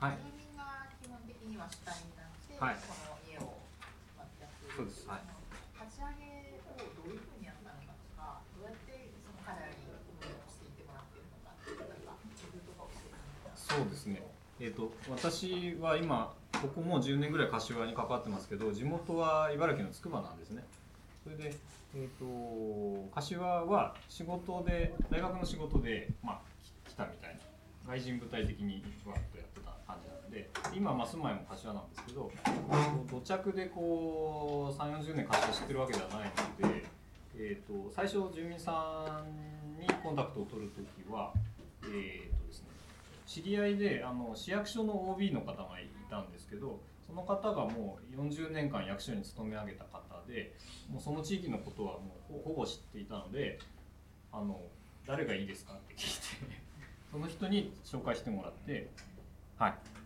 はい。住民が基本的には主体になって、はい。この家をそうです。はい。立ち上げをどういうふうにやったのかとか、どうやってその彼らに運用していってもらっているのかっていうなんか？そうですね。えー、と私は今ここもう10年ぐらい柏に関わってますけど地元は茨城のつくばなんですね。それで、えー、と柏は仕事で大学の仕事で、まあ、き来たみたいな。外人部隊的にふわっとやってで今まあ住まいも柏なんですけど土着でこう3 4 0年柏知ってるわけではないので、えー、と最初住民さんにコンタクトを取るときはえーとですね知り合いであの市役所の OB の方がいたんですけどその方がもう40年間役所に勤め上げた方でもうその地域のことはもうほほぼ知っていたのであの誰がいいですかって聞いてその人に紹介してもらってはい。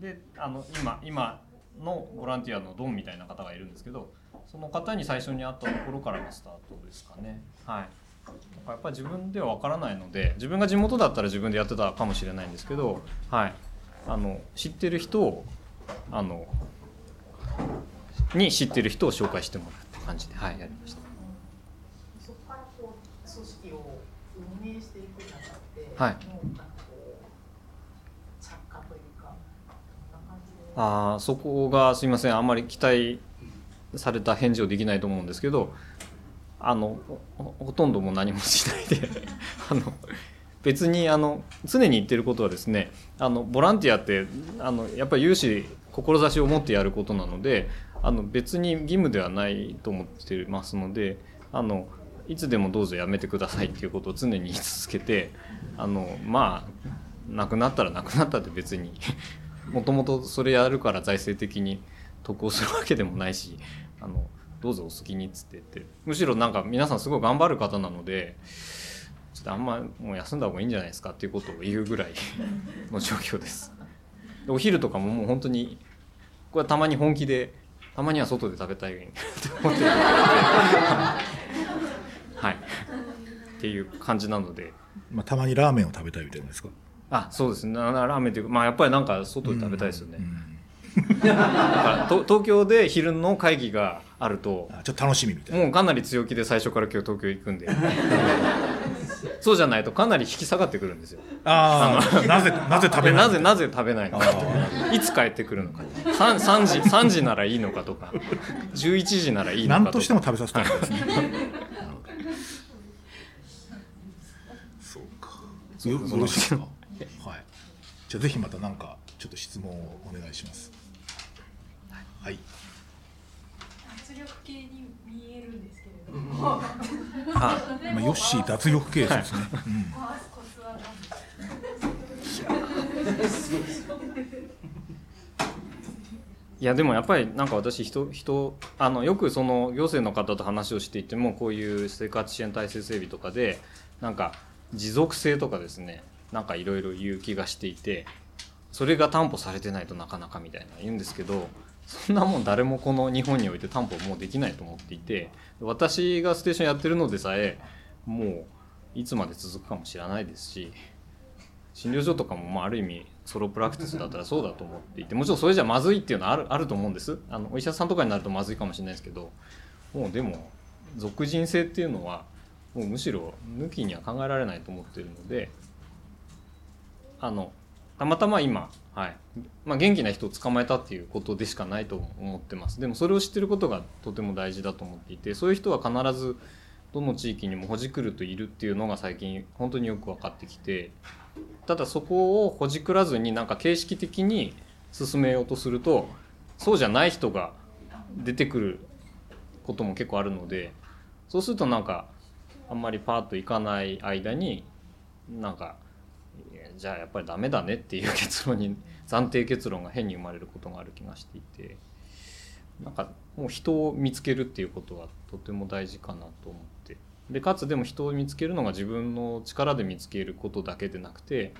であの今今のボランティアのドンみたいな方がいるんですけどその方に最初に会ったところからのスタートですかね。はい。だからやっぱり自分では分からないので自分が地元だったら自分でやってたかもしれないんですけど、はい、あの知ってる人をあのに知ってる人を紹介してもらうって感じで、はい、やりました。そこからこう組織を運営していくにあたって、はい。もう着火というか、こんな感じで。あそこがすいませんあんまり期待された返事をできないと思うんですけどあのほほとんどもう何もしないで あの別にあの常に言ってることはですねあのボランティアってあのやっぱり有志志を持ってやることなのであの別に義務ではないと思ってますのであのいつでもどうぞやめてくださいっていうことを常に言い続けてあのまあなくなったらなくなったって別にもともとそれやるから財政的に得をするわけでもないしあのどうぞお好きにっつって言ってむしろなんか皆さんすごい頑張る方なのでちょっとあんまもう休んだ方がいいんじゃないですかっていうことを言うぐらいの状況です。お昼とかももう本当にこれはたまに本気でたまには外で食べたいって思ってるはい。っていう感じなので。まあ、たまにラーメンを食べたいみたいなんですか？あそうですね。ラーメンっていうかまあやっぱりなんか外で食べたいですよね、うんだからと東京で昼の会議があるとあちょっと楽しみみたいな。もうかなり強気で最初から今日東京行くんで。そうじゃないとかなり引き下がってくるんですよ。ああなぜなぜ食べでないなぜなぜ食べないのか。あいつ帰ってくるのか。3, 3時3時ならいいのかとか。11時ならいいのか何とか。としても食べさせたいんですねそうかよよろしいですかはいじゃあぜひまた何かちょっと質問をお願いします。はい。脱力系に見えるんですけれども、あまあ、ヨッシー脱力ケースですね、うん。コツは何ですかいやでもやっぱりなんか私人人あのよくその行政の方と話をしていてもこういう生活支援体制整備とかでなんか持続性とかですねなんかいろいろ言う気がしていてそれが担保されてないとなかなかみたいな言うんですけどそんなもん誰もこの日本において担保もうできないと思っていて私がステーションやってるのでさえもういつまで続くかもしれないですし診療所とかもまあある意味ソロプラクティスだったらそうだと思っていてもちろんそれじゃまずいっていうのはあるあると思うんです。あのお医者さんとかになるとまずいかもしれないですけどもうでも俗人性っていうのはもうむしろ抜きには考えられないと思ってるのであのたまたま今、はい。まあ、元気な人を捕まえたっていうことでしかないと思ってます。でもそれを知ってることがとても大事だと思っていてそういう人は必ずどの地域にもほじくるといるっていうのが最近本当によく分かってきてただそこをほじくらずになんか形式的に進めようとするとそうじゃない人が出てくることも結構あるのでそうするとなんかあんまりパーッといかない間になんかじゃあやっぱりダメだねっていう結論に暫定結論が変に生まれることがある気がしていてなんかもう人を見つけるっていうことはとても大事かなと思って。でかつでも人を見つけるのが自分の力で見つけることだけでなくて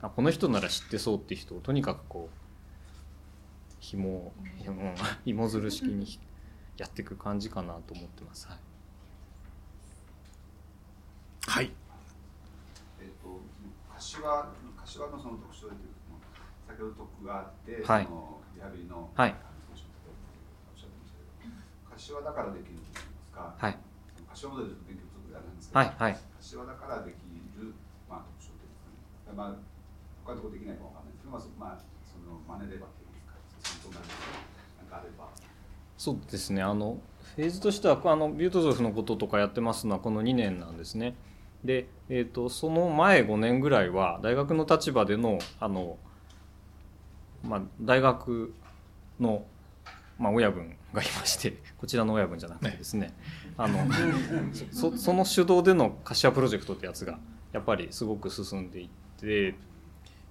あこの人なら知ってそうっていう人をとにかくこう紐を紐紐づる式にやっていく感じかなと思ってます。はい。はい。えっと、柏柏のその特徴でいうと先ほど特区があって、はい。そのリハビリのはい。柏だからできるといいますか、はい。柏モデルと勉強不足であれなんですけど、はい。はい。柏だからできる、まあ、特徴というかね、まあ、他のとこできないかわかんないですけど、まあその真似ればといいますか、そうなるなんかあれば。そうですね。あのフェーズとしてはあのビュートゾフのこととかやってますのはこの2年なんですねで、えー、とその前5年ぐらいは大学の立場でのあの、まあ、大学の、まあ、親分がいましてこちらの親分じゃなくてですねあのそ その主導での柏プロジェクトってやつがやっぱりすごく進んでいって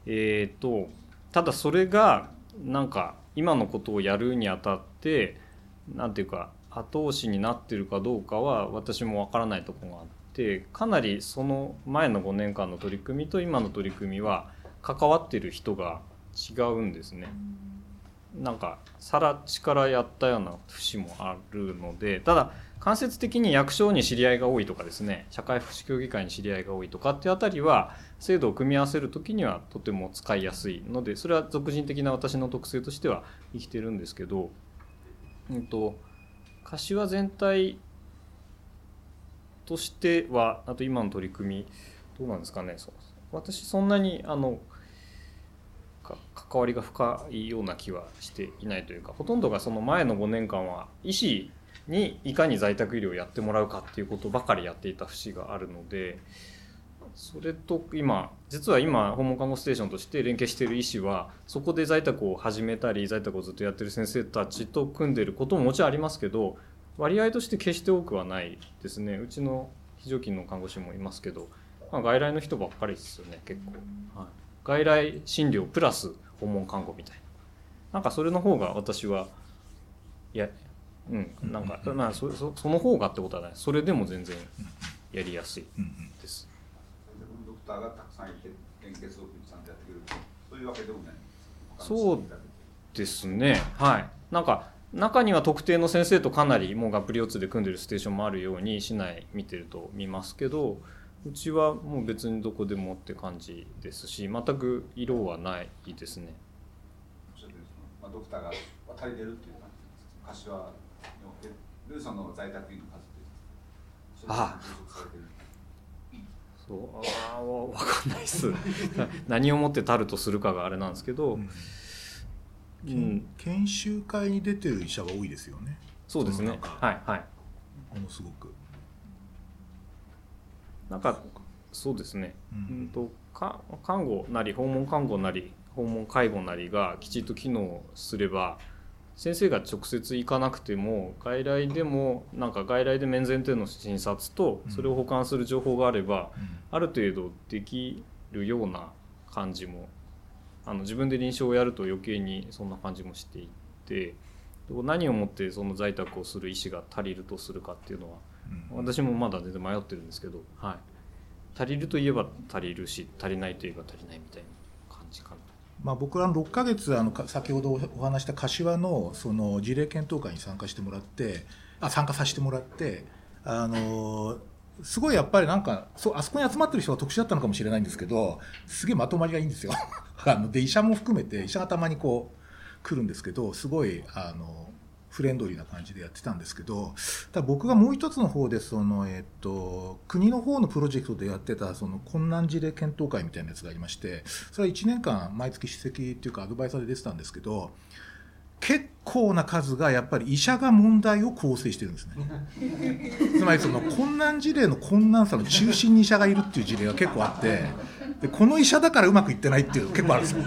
えー、とただそれがなんか今のことをやるにあたってなんていうか後押しになってるかどうかは私もわからないところがあってかなりその前の5年間の取り組みと今の取り組みは関わってる人が違うんですね。なんかさら地からやったような節もあるのでただ間接的に役所に知り合いが多いとかですね社会福祉協議会に知り合いが多いとかっていうあたりは制度を組み合わせる時にはとても使いやすいのでそれは俗人的な私の特性としては生きてるんですけど、うん、と柏全体としてはあと今の取り組みどうなんですかね。そう私そんなにあの関わりが深いような気はしていないというかほとんどがその前の5年間は医師にいかに在宅医療をやってもらうかっていうことばかりやっていた節があるのでそれと今実は今訪問看護ステーションとして連携している医師はそこで在宅を始めたり在宅をずっとやってる先生たちと組んでることももちろんありますけど割合として決して多くはないですね。うちの非常勤の看護師もいますけど、まあ、外来の人ばっかりですよね結構、はい、外来診療プラス訪問看護みたいな。なんかそれの方が私はいやうんなんかまあそそその方がってことはない。それでも全然やりやすいです。ドクターがたくさんいて、連結をちゃんとやってくれるそういうわけでもない。そうですね。はい。なんか中には特定の先生とかなりもうがっぷり四つで組んでるステーションもあるように市内見てると見ますけどうちはもう別にどこでもって感じですし全く色はないですねあ、ドクターが足りてるっていう感じですか。柏におけるその在宅医の数っていうのは。ああそうあーわわかんないです何をもってたるとするかがあれなんですけど、うんうん、研修会に出てる医者が多いですよね。そうですね。はいはい。ものすごく、なんかそうですね、ううんん、とか看護なり訪問看護なり訪問介護なりがきちっと機能すれば先生が直接行かなくても外来でもなんか外来で面前提の診察とそれを補完する情報があれば、ある程度できるような感じもあの自分で臨床をやると余計にそんな感じもしていて何をもってその在宅をする医師が足りるとするかっていうのはうん。私もまだ全然迷ってるんですけど、はい、足りるといえば足りるし足りないといえば足りないみたいな感じかな。まあ、僕は6ヶ月あのか先ほどお話した柏のその事例検討会に参加してもらってあ参加させてもらってあのすごいやっぱりなんかそあそこに集まってる人が特殊だったのかもしれないんですけどすげえまとまりがいいんですよ。あので医者も含めて医者がたまにこう来るんですけどすごいあのフレンドリーな感じでやってたんですけどただ僕がもう一つの方でその、えっと、国の方のプロジェクトでやってたその困難事例検討会みたいなやつがありましてそれは1年間毎月出席っていうかアドバイザーで出てたんですけど結構な数がやっぱり医者が問題を構成してるんですね。つまりその困難事例の困難さの中心に医者がいるっていう事例が結構あってでこの医者だからうまくいってないっていうの結構あるんですよ。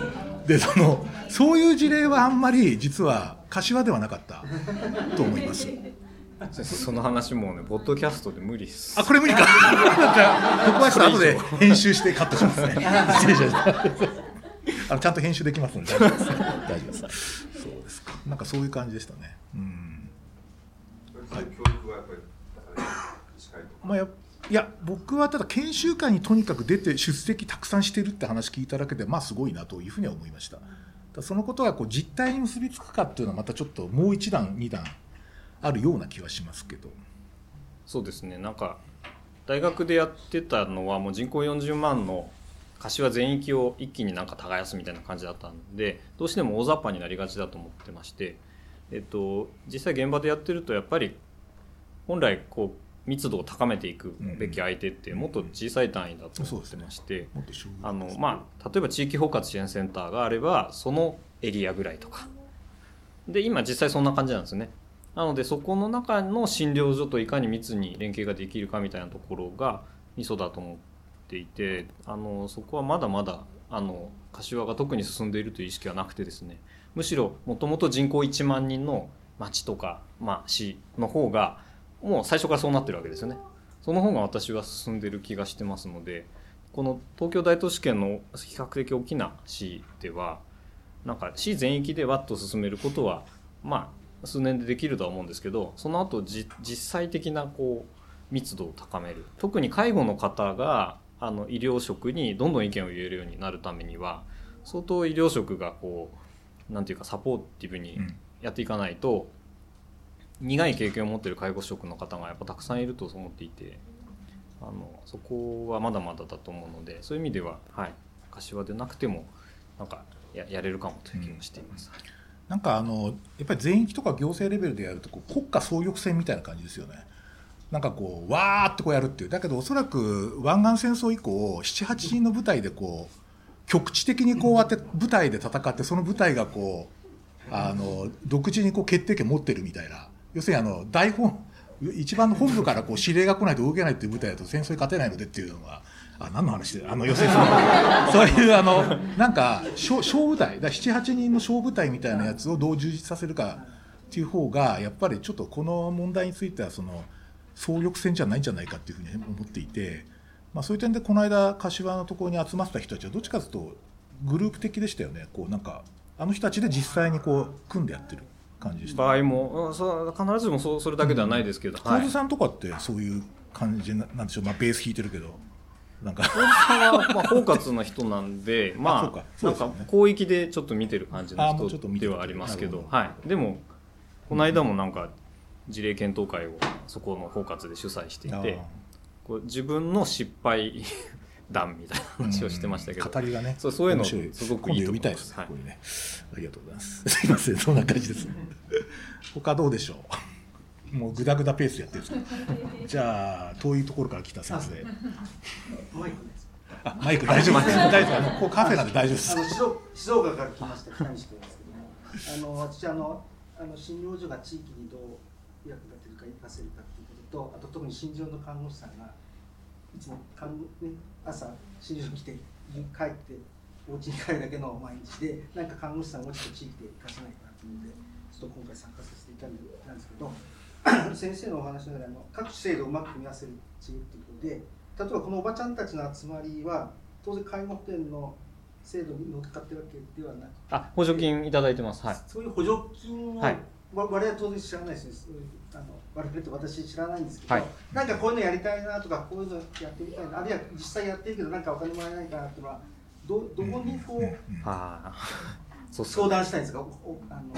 でそのそういう事例はあんまり実は柏ではなかったと思います。その話もねポッドキャストで無理です。あこれ無理か。じゃあここはちょっと後で編集してカットしますね。失礼しました。あのちゃんと編集できますので。大丈夫です。大丈夫ですなんかそういう感じでしたね。うん。そうい。う教育はやっぱりしっかりと。まあやいや僕はただ研修会にとにかく出て出席たくさんしてるって話聞いただけでまあすごいなというふうには思いました。ただそのことがこう実態に結びつくかっていうのはまたちょっともう一段二段あるような気はしますけど。そうですね。なんか大学でやってたのはもう人口40万の柏全域を一気になんか耕すみたいな感じだったんでどうしても大雑把になりがちだと思ってまして、えっと、実際現場でやってるとやっぱり本来こう密度を高めていくべき相手ってもっと小さい単位だと思ってまして。あのまあ、例えば地域包括支援センターがあればそのエリアぐらいとか。で今実際そんな感じなんですね。なのでそこの中の診療所といかに密に連携ができるかみたいなところがミソだと思っていてあのそこはまだまだあの柏が特に進んでいるという意識はなくてですね。むしろもともと人口1万人の町とか、まあ、市の方がもう最初からそうなってるわけですよね。その方が私は進んでる気がしてますのでこの東京大都市圏の比較的大きな市ではなんか市全域でわっと進めることはまあ数年でできるとは思うんですけどその後じ実際的なこう密度を高める。特に介護の方があの医療職にどんどん意見を言えるようになるためには相当医療職がこうなんていうかサポーティブにうんやっていかないと、苦い経験を持っている介護職の方がやっぱたくさんいると思っていてあのそこはまだまだだと思うのでそういう意味では、はい、柏でなくてもなんかややれるかもという気もしています。なんかあのやっぱり全域とか行政レベルでやるとこう国家総力戦みたいな感じですよね。なんかこうわーってこうやるっていう。だけどおそらく湾岸戦争以降78人の部隊でこう局地的にこうやって部隊で戦ってその部隊がこうあの独自にこう決定権持ってるみたいな。要するにあの大本一番の本部からこう指令が来ないと動けないっていう部隊だと戦争に勝てないのでっていうのがあ何の話であの要するにその そういうあのなんか小小部隊。だ78人の小部隊みたいなやつをどう充実させるかっていう方がやっぱりちょっとこの問題についてはその総力戦じゃないんじゃないかっていうふうに思っていて、まあ、そういう点でこの間柏のところに集まってた人たちはどっちかというとグループ的でしたよね。こうなんかあの人たちで実際にこう組んでやってる感じでした。場合も、必ずしもそうそれだけではないですけど、はい。神津さんとかってそういう感じななんでしょう、まあ、ベース弾いてるけど。なんか。さんはまあ包括の人なんで、まあそうか。そうなんか広域でちょっと見てる感じのあもうちょっと見てる人ではありますけどはい。でもこの間もなんか事例検討会をそこの包括で主催していて、こう自分の失敗 談みたいな話をしてましたけど、語りがねそうそういうのすごくいいと思います。今度読みたいですね、はい。これね。ありがとうございます。すいませんそんな感じです。他どうでしょう？もうグダグダペースでやってるんですけど。じゃあ遠いところから来た先生。マイクです。あマイク大丈夫です。大丈夫ですあのここカフェなんで大丈夫です。あの静岡静岡から来ました北西君ですけども、あの私あのあの診療所が地域にどう役立てるか活かせるかということと、あと特に診療の看護師さんがいつも看護ね朝診療所に来て帰ってお家に帰るだけの毎日で、なんか看護師さんをもうちょっと地域で活かせないかなというので、ちょっと今回参加させていただいたんですけど。先生のお話の中であの各制度をうまく組み合わせるチームということで例えばこのおばちゃんたちの集まりは当然介護保険の制度に乗っかってるわけではなくあ補助金いただいてます。はい。そういう補助金を、はいわ我々は当然知らないです。あの我々って私知らないんですけど、はい。なんかこういうのやりたいなとかこういうのやってみたいなあるいは実際やってるけどなんかお金もらえないかなっていうのはどどこにこうああ、そう相そう。談したいんですか？あの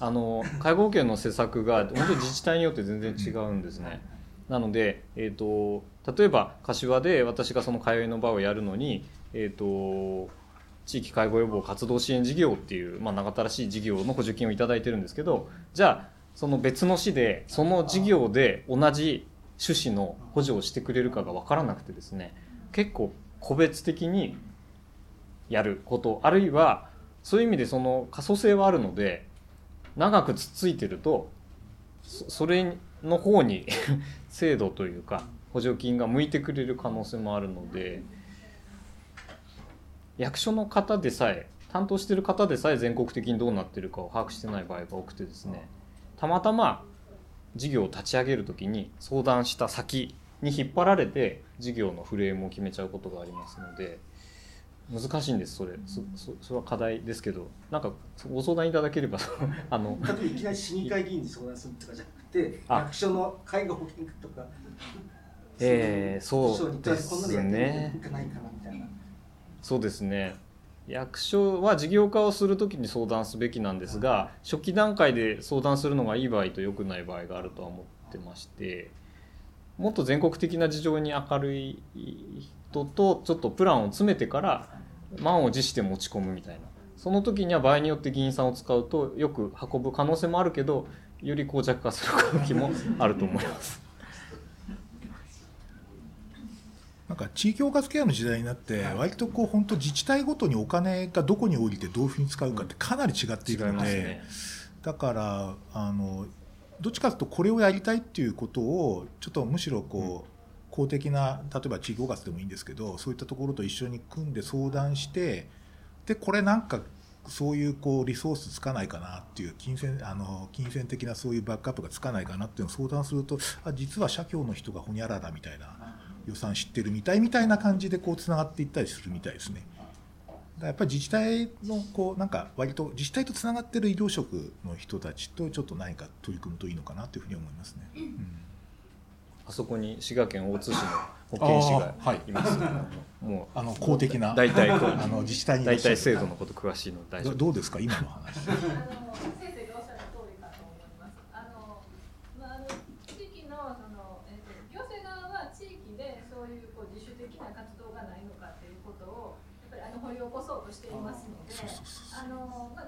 あの介護保険の施策が本当に自治体によって全然違うんですね。なので、えー、と例えば柏で私がその通いの場をやるのに、えー、と地域介護予防活動支援事業っていう、まあ、長田らしい事業の補助金をいただいてるんですけどじゃあその別の市でその事業で同じ趣旨の補助をしてくれるかが分からなくてですね結構個別的にやることあるいはそういう意味でその可塑性はあるので長くつっついてるとそそれの方に 制度というか補助金が向いてくれる可能性もあるので役所の方でさえ担当してる方でさえ全国的にどうなってるかを把握してない場合が多くてですねたまたま事業を立ち上げる時に相談した先に引っ張られて事業のフレームを決めちゃうことがありますので難しいんですそれ。そそそれは課題ですけどなんかご相談いただければ あの例えばいきなり市議会議員に相談するとかじゃなくてあ。役所の介護保険とかえーそうですねそうですね。役所は事業化をするときに相談すべきなんですが初期段階で相談するのがいい場合と良くない場合があるとは思ってましてもっと全国的な事情に明るい人とちょっとプランを詰めてから満を持して持ち込むみたいな。その時には場合によって議員さんを使うとよく運ぶ可能性もあるけどより膠着化する時もあると思います。なんか地域包括ケアの時代になって割とこう本当自治体ごとにお金がどこに降りてどういうふうに使うかってかなり違ってい違いくので、ね。だからあのどっちかというとこれをやりたいっていうことをちょっとむしろこう、公的な例えば地域包括でもいいんですけどそういったところと一緒に組んで相談してでこれなんかそういうこうリソースつかないかなっていう金銭あの金銭的なそういうバックアップがつかないかなっていうのを相談するとあ実は社協の人がほにゃららみたいな予算知ってるみたいみたいな感じでこうつながっていったりするみたいですね。だからやっぱり自治体のこうなんか割と自治体とつながってる医療職の人たちとちょっと何か取り組むといいのかなというふうに思いますね。うんあそこに滋賀県大津市の保健師がいいます。もあの公的なう大体 あの自治体に大体制度のこと詳しいの大丈夫。どどうですか今の話。あの先生がおっしゃる通りかと思います。あのまああの地域のそのえっと行政側は地域でそういうこう自主的な活動がないのかっていうことをやっぱりあの掘り起こそうとしていますので、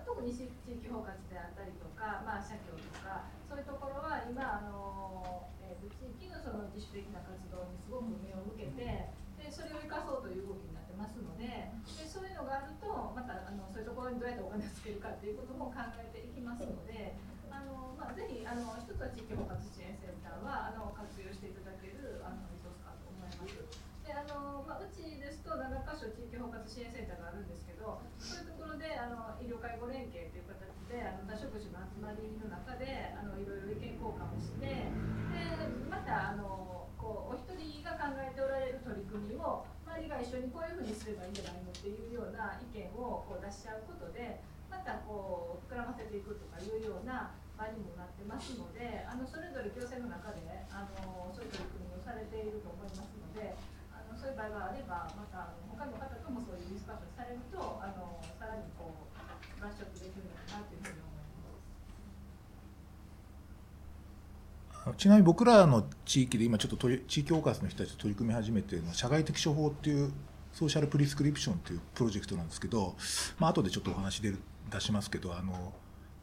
特に地域包括であったりとか、まあ社協とかそういうところは今あのえーと地域のその自主的な活動にすごく目を向けて。でそれを生かそうという動きになってますのででそういうのがあるとまたあのそういうところにどうやってお金をつけるかっていうことも考えていきますのであの、まあ、ぜひあの一つは地域包括支援センターはあの活用していただけるあのリソースかと思います。であのまあ、うちですと7カ所地域包括支援センターがあるんですけどそういうところであの医療介護連携という形であの多職種の集まりの中であのいろいろ意見交換をしてでまたあのこうお一人が考えておられる取り組みを周りが一緒にこういうふうにすればいいんじゃないのっていうような意見をこう出し合うことでまたこう膨らませていくとかいうような場にもなってますのであのそれぞれ行政の中であのそういう取り組みをされていると思いますのでそういう場合があればまたあの他の方ともそういうディスカッションされるとあのさらにこうブラッシュアップできるのかなというふうに思います。ちなみに僕らの地域で今ちょっと取り地域包括の人たちと取り組み始めているのは社外的処方っていうソーシャルプリスクリプションっていうプロジェクトなんですけど、まあ後でちょっとお話出る出しますけどあの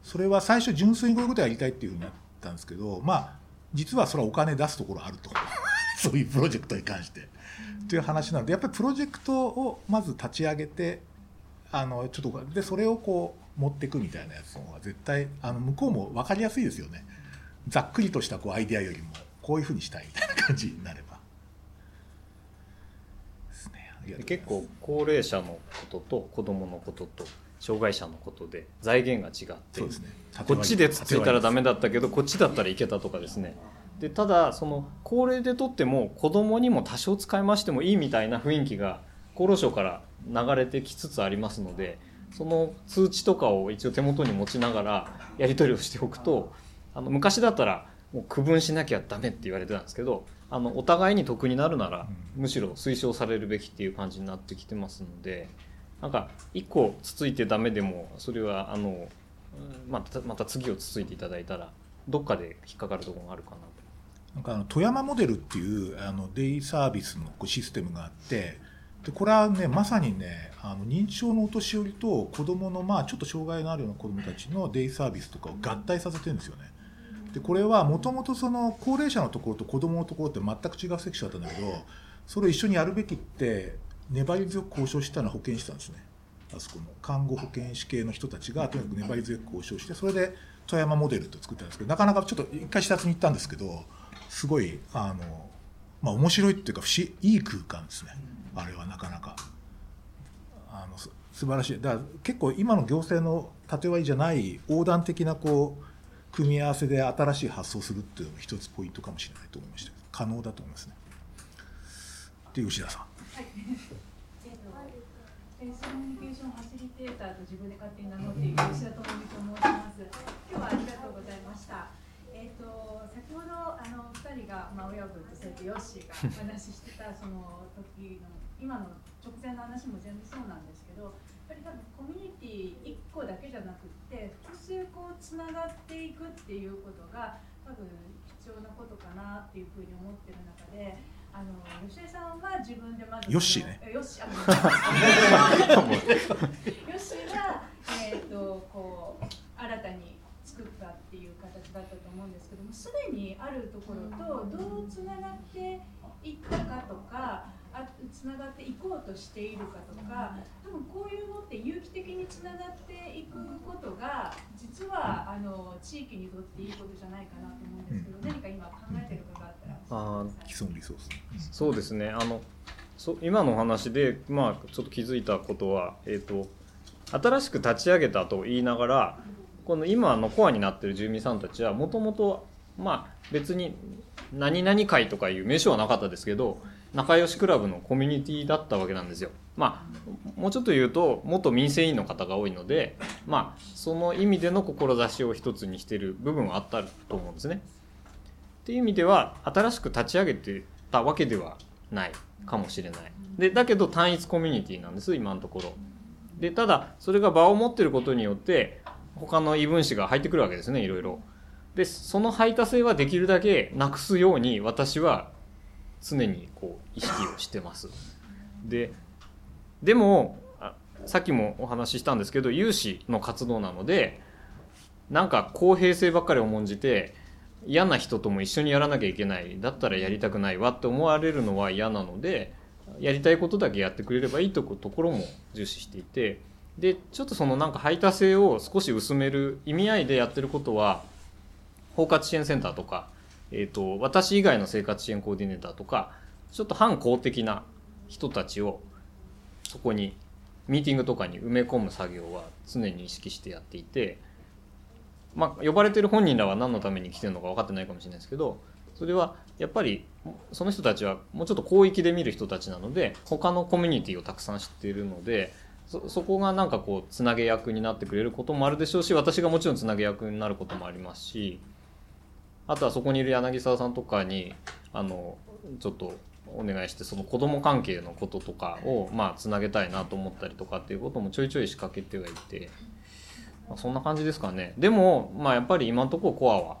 それは最初純粋にこういうことやりたいっていうふうになったんですけどまあ実はそれはお金出すところあると そういうプロジェクトに関してという話なのでやっぱりプロジェクトをまず立ち上げてあのちょっとでそれをこう持っていくみたいなやつの方が絶対あの向こうも分かりやすいですよね。ざっくりとしたこうアイデアよりもこういうふうにしたいみたいな感じになれば。結構高齢者のことと子供のことと障害者のことで財源が違って。こっちでつついたらダメだ。だったけどこっちだったらいけたとかですねでただその高齢でとっても子供にも多少使いましてもいいみたいな雰囲気が厚労省から流れてきつつありますのでその通知とかを一応手元に持ちながらやり取りをしておくとあの昔だったらもう区分しなきゃダメって言われてたんですけどあのお互いに得になるならうんむしろ推奨されるべきっていう感じになってきてますのでなんか一個つついてダメでもそれはあのうんまたまた次をつついていただいたらどっかで引っかかるところがあるかなと。なんかあの富山モデルっていうあのデイサービスのシステムがあってでこれはねまさにねあの認知症のお年寄りと子どものまあちょっと障害のあるような子どもたちのデイサービスとかを合体させてるんですよね。でこれはもともとその高齢者のところと子どものところって全く違うセクションだったんだけどそれを一緒にやるべきって粘り強く交渉したのは保健師さんですね。あそこの看護保健師系の人たちがとにかく粘り強く交渉してそれで富山モデルって作ったんですけどなかなかちょっと一回視察に行ったんですけどすごいあの、まあ、面白いっていうか不思いい空間ですね。あれはなかなか。あの素晴らしい。だから結構今の行政の縦割りじゃない横断的なこう組み合わせで新しい発想するっていうのも一つポイントかもしれないと思いました。可能だと思いますね。で吉田さん。えっとフェイスコミュニケーションファシリテーターと自分で勝手に名乗っている吉田智美と申します。今日はありがとうございました。えっ、と先ほどあの人がまあ親分とそれとヨッシーがお話ししてたその時の今の直前の話も全部そうなんですけど、やっぱり多分コミュニティ一個だけじゃなくって複数こうつながっていくっていうことが多分必必要なことかなっていうふうに思ってる中であの吉江さんは自分でまずヨッシーね。えヨッシーあごめんなさい。ヨッシーが、えー、とこう新たに作ったっていう形だったと思うんですけどもすでにあるところとどうつながっていったかとかあつながっていこうとしているかとか多分こういうのって有機的につながっていくことが実はあの地域にとっていいことじゃないかなと思うんですけど、何か今考えてることがあったらあー既存リソース。そうですね。あのそ今のお話で、まあ、ちょっと気づいたことは、えー、と新しく立ち上げたと言いながらこの今のコアになってる住民さんたちはもともとまあ別に何々会とかいう名称はなかったですけど仲良しクラブのコミュニティだったわけなんですよ。まあもうちょっと言うと元民生委員の方が多いのでまあその意味での志を一つにしてる部分はあったと思うんですね。っていう意味では新しく立ち上げてたわけではないかもしれないでだけど単一コミュニティなんです今のところでただそれが場を持ってることによって他の異分子が入ってくるわけですねいろいろ。でその排他性はできるだけなくすように私は常にこう意識をしてます。ででもさっきもお話ししたんですけど有志の活動なのでなんか公平性ばっかり重んじて嫌な人とも一緒にやらなきゃいけないだったらやりたくないわって思われるのは嫌なのでやりたいことだけやってくれればいいとこところも重視していてでちょっとそのなんか排他性を少し薄める意味合いでやってることは包括支援センターとか、えー、と私以外の生活支援コーディネーターとかちょっと反公的な人たちをそこにミーティングとかに埋め込む作業は常に意識してやっていて。まあ、呼ばれてる本人らは何のために来てるのか分かってないかもしれないですけどそれはやっぱりその人たちはもうちょっと広域で見る人たちなので他のコミュニティをたくさん知っているのでそそこがなんかこうつなげ役になってくれることもあるでしょうし私がもちろんつなげ役になることもありますしあとはそこにいる柳沢さんとかにあのちょっとお願いしてその子供関係のこととかをまあつなげたいなと思ったりとかっていうこともちょいちょい仕掛けてはいて。まあそんな感じですかねでもまあやっぱり今のとこコアは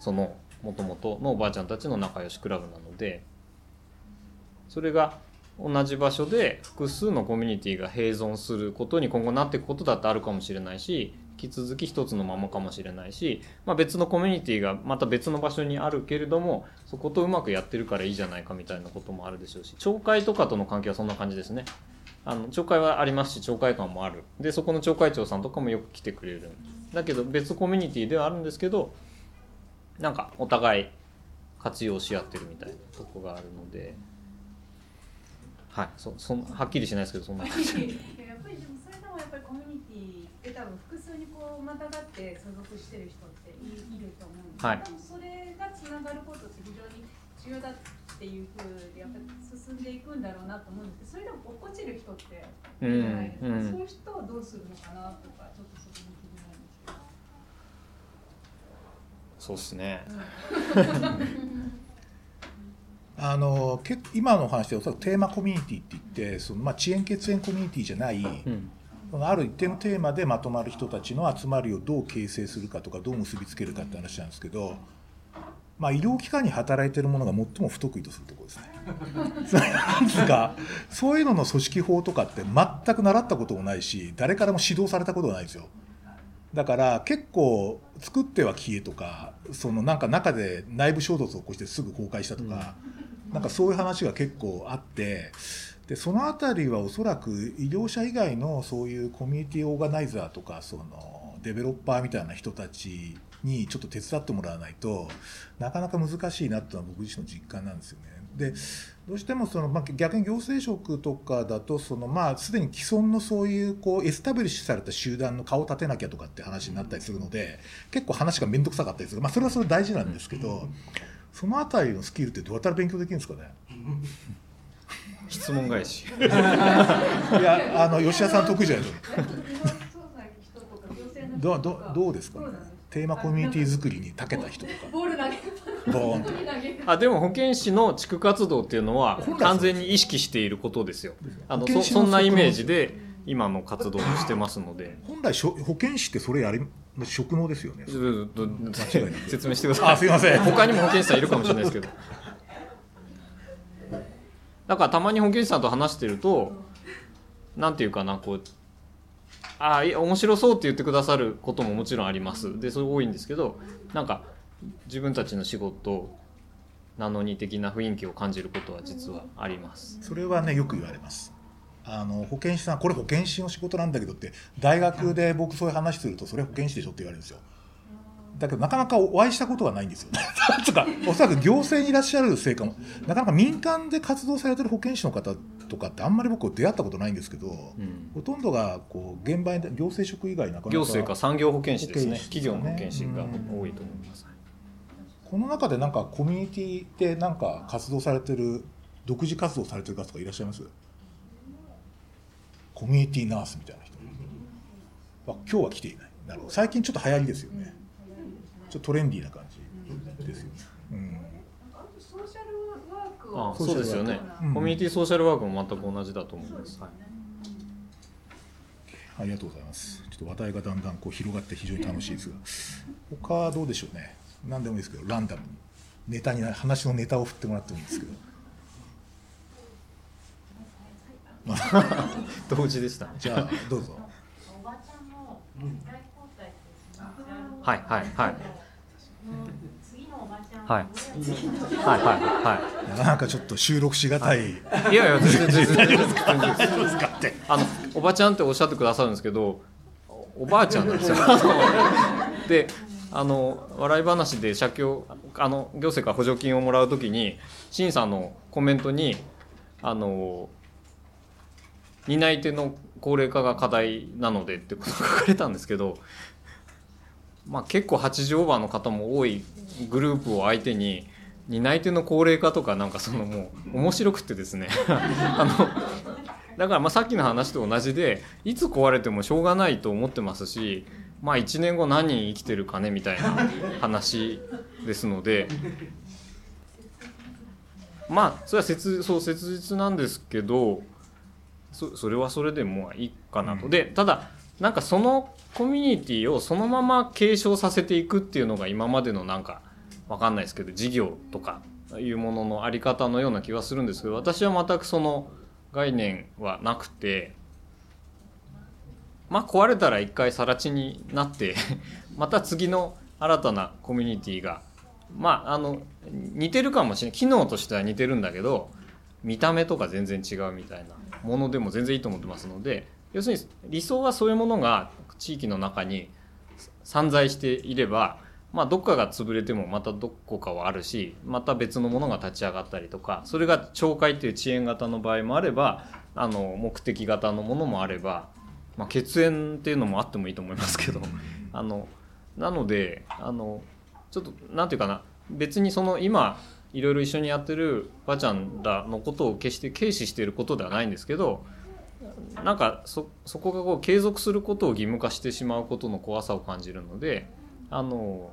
そのもともとのおばあちゃんたちの仲良しクラブなのでそれが同じ場所で複数のコミュニティが併存することに今後なっていくことだってあるかもしれないし引き続き一つのままかもしれないし、まあ、別のコミュニティがまた別の場所にあるけれどもそことうまくやってるからいいじゃないかみたいなこともあるでしょうし町会とかとの関係はそんな感じですね。あの町会はありますし町会館もあるでそこの町会長さんとかもよく来てくれるだけど別コミュニティではあるんですけどなんかお互い活用し合ってるみたいなとこがあるのではい。そそんはっきりしないですけどそんな。感 じやっぱりでもそれでもやっぱりコミュニティで多分複数にこうまたがって所属してる人っていい。ると思うんですけど、はい多分それがつながることって非常に重要だっていうふうでやっぱり進んでいくんだろうなと思うんですけどそれでも落っこちる人っているじゃないですか、うんうん。そういう人をどうするのかなとかちょっとそこに気になるんですけど。そうですね あのけ今のお話でおそらくテーマコミュニティって言ってその、まあ、遅延血縁コミュニティじゃない、うんある一定のテーマでまとまる人たちの集まりをどう形成するかとかどう結びつけるかって話なんですけど、まあ、医療機関に働いてる者が最も不得意とするところですね。なんですかそういうのの組織法とかって全く習ったこともないし誰からも指導されたことがないですよ。だから結構作っては消えとかそのなんか中で内部衝突を起こしてすぐ公開したとか、なんかそういう話が結構あってでそのあたりはおそらく医療者以外のそういうコミュニティオーガナイザーとかそのデベロッパーみたいな人たちにちょっと手伝ってもらわないとなかなか難しいなっていうのは僕自身の実感なんですよね。でどうしてもその、まあ、逆に行政職とかだとその、まあ、すでに既存のそういうこうエスタブリッシュされた集団の顔を立てなきゃとかって話になったりするので結構話が面倒くさかったりする、まあ、それはそれ大事なんですけどそのあたりのスキルってどうやったら勉強できるんですかね？質問返し。いやあの吉田さん得意じゃないですかどうどうどうですか？ねテーマコミュニティ作りに長けた人とか。ボール投げボーンとあでも保健師の地区活動っていうのは完全に意識していることですよあのそそんなイメージで今の活動をしてますので。本来しょ保健師ってそれやり職能ですよね。説明してください。あすいません。他にも保健師さんいるかもしれないですけど。だからたまに保健師さんと話してるとなんていうかなこうああ面白そうって言ってくださることももちろんあります。でそれ多いんですけどなんか自分たちの仕事なのに的な雰囲気を感じることは実はあります。それはねよく言われますあの保健師さんこれ保健師の仕事なんだけどって大学で僕そういう話するとそれ保健師でしょって言われるんですよだけどなかなかお会いしたことがないんですよとかおそらく行政にいらっしゃるせいかもなかなか民間で活動されてる保健師の方とかってあんまり僕出会ったことないんですけど、うんほとんどがこう現場に行政職以外なかなか行政か産業保健師ですね企業の保健師が多いと思います、この中でなんかコミュニティでなんか活動されてる独自活動されてる方とかいらっしゃいますコミュニティナースみたいな人。あ今日は来ていない。なるほど。最近ちょっと流行りですよね。ちょっとトレンディーな感じですよね、うん。あとソーシャルワークをあそうですよね、うん。コミュニティソーシャルワークも全く同じだと思います、はい。ありがとうございます。ちょっと話題がだんだんこう広がって非常に楽しいですが。他はどうでしょうね。何でもいいですけどランダムに。ネタにな話のネタを振ってもらってもいいんですけど 同時でしたね。じゃあどうぞ。おばちゃんの世代交代ってしますはいはいはい。次のおばちゃんはい。はいはいはなかなかちょっと収録しがたい、いいやいや全然全然全然大丈夫ですかってあのおばちゃんっておっしゃってくださるんですけどおおばあちゃんなんですよあのであの笑い話で借境あの行政から補助金をもらうときに審査のコメントにあの担い手の高齢化が課題なのでってことが書かれたんですけど、まあ、結構80オーバーの方も多いグループを相手に担い手の高齢化とかなんかそのもう面白くてですね。あのだからまあさっきの話と同じでいつ壊れてもしょうがないと思ってますしまあ1年後何人生きてるかねみたいな話ですのでまあそれは切そう切実なんですけどそそれはそれでもういいかなと。でただなんかそのコミュニティをそのまま継承させていくっていうのが今までのなんかわかんないですけど事業とかいうもののあり方のような気はするんですけど私は全くその概念はなくてまあ壊れたら一回更地になって また次の新たなコミュニティがまああの似てるかもしれない。機能としては似てるんだけど見た目とか全然違うみたいなものでも全然いいと思ってますので要するに理想はそういうものが地域の中に散在していれば、まあ、どっかが潰れてもまたどこかはあるしまた別のものが立ち上がったりとかそれが町会っていう遅延型の場合もあればあの目的型のものもあれば、まあ、血縁っていうのもあってもいいと思いますけどあのなのであのちょっとなんていうかな別にその今いろいろ一緒にやってるばあちゃんらのことを決して軽視していることではないんですけどなんかそそこがこう継続することを義務化してしまうことの怖さを感じるのであの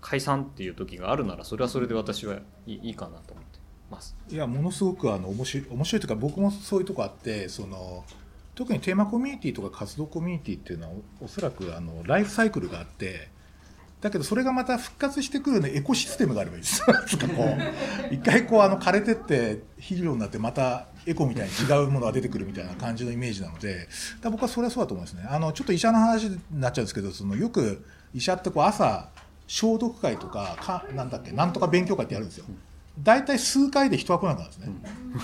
解散っていう時があるならそれはそれで私はいいかなと思ってます。いやものすごくあの面白い面白いというか僕もそういうとこあってその特にテーマコミュニティとか活動コミュニティっていうのはおおそらくあのライフサイクルがあってだけどそれがまた復活してくる、ね、エコシステムがあればいいです。一回こうあの枯れてって肥料になってまたエコみたいに違うものが出てくるみたいな感じのイメージなので僕はそれはそうだと思いますね。あのちょっと医者の話になっちゃうんですけどそのよく医者ってこう朝消毒会とかかなんだっけなんとか勉強会ってやるんですよ。大体数回で人は来なくなるんですね、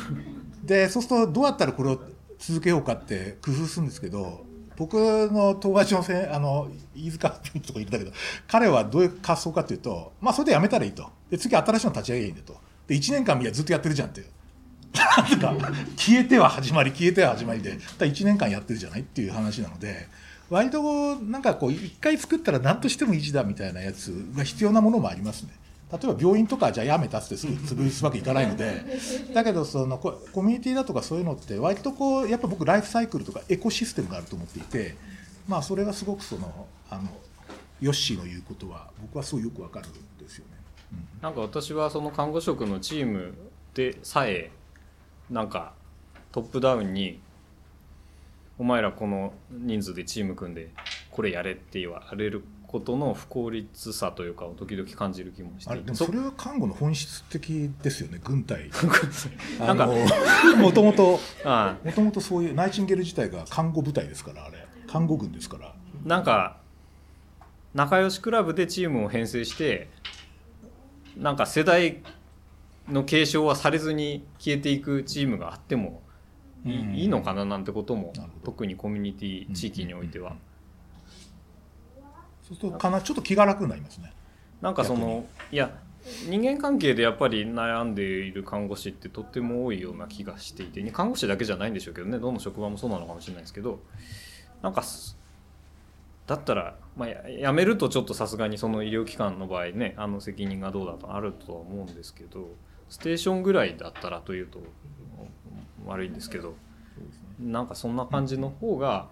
でそうするとどうやったらこれを続けようかって工夫するんですけど僕の友達のせあの飯塚君とかいるんだけど彼はどういう発想かというとまあそれでやめたらいいと。で次新しいの立ち上げばいいんだと。で1年間みんなずっとやってるじゃんっていう。なんか消えては始まり消えては始まりでだ1年間やってるじゃないっていう話なので割となんかこう1回作ったら何としても維持だみたいなやつが必要なものもありますね。例えば病院とかじゃあやめたっつってすぐ潰すわけいかないので。だけどそのココミュニティだとかそういうのって割とこうやっぱ僕ライフサイクルとかエコシステムがあると思っていてまあそれがすごくそのあのヨッシーの言うことは僕はすごいよくわかるんですよね。なんか私はその看護職のチームでさえなんかトップダウンに「お前らこの人数でチーム組んでこれやれって言われることの不効率さというかを時々感じる気もして。あれでもそれは看護の本質的ですよね軍隊。なんかもともとあもともとそういうナイチンゲール自体が看護部隊ですからあれ。看護軍ですから。なんか仲良しクラブでチームを編成してなんか世代の継承はされずに消えていくチームがあってもいい,、のかななんてことも特にコミュニティ地域においては、そうするとかなちょっと気が楽になりますね。なんかそのいや人間関係でやっぱり悩んでいる看護師ってとっても多いような気がしていて看護師だけじゃないんでしょうけどねどの職場もそうなのかもしれないですけどなんかすだったら、まあ、や辞めるとちょっとさすがにその医療機関の場合ねあの責任がどうだとあるとは思うんですけどステーションぐらいだったらというと悪いんですけどなんかそんな感じの方が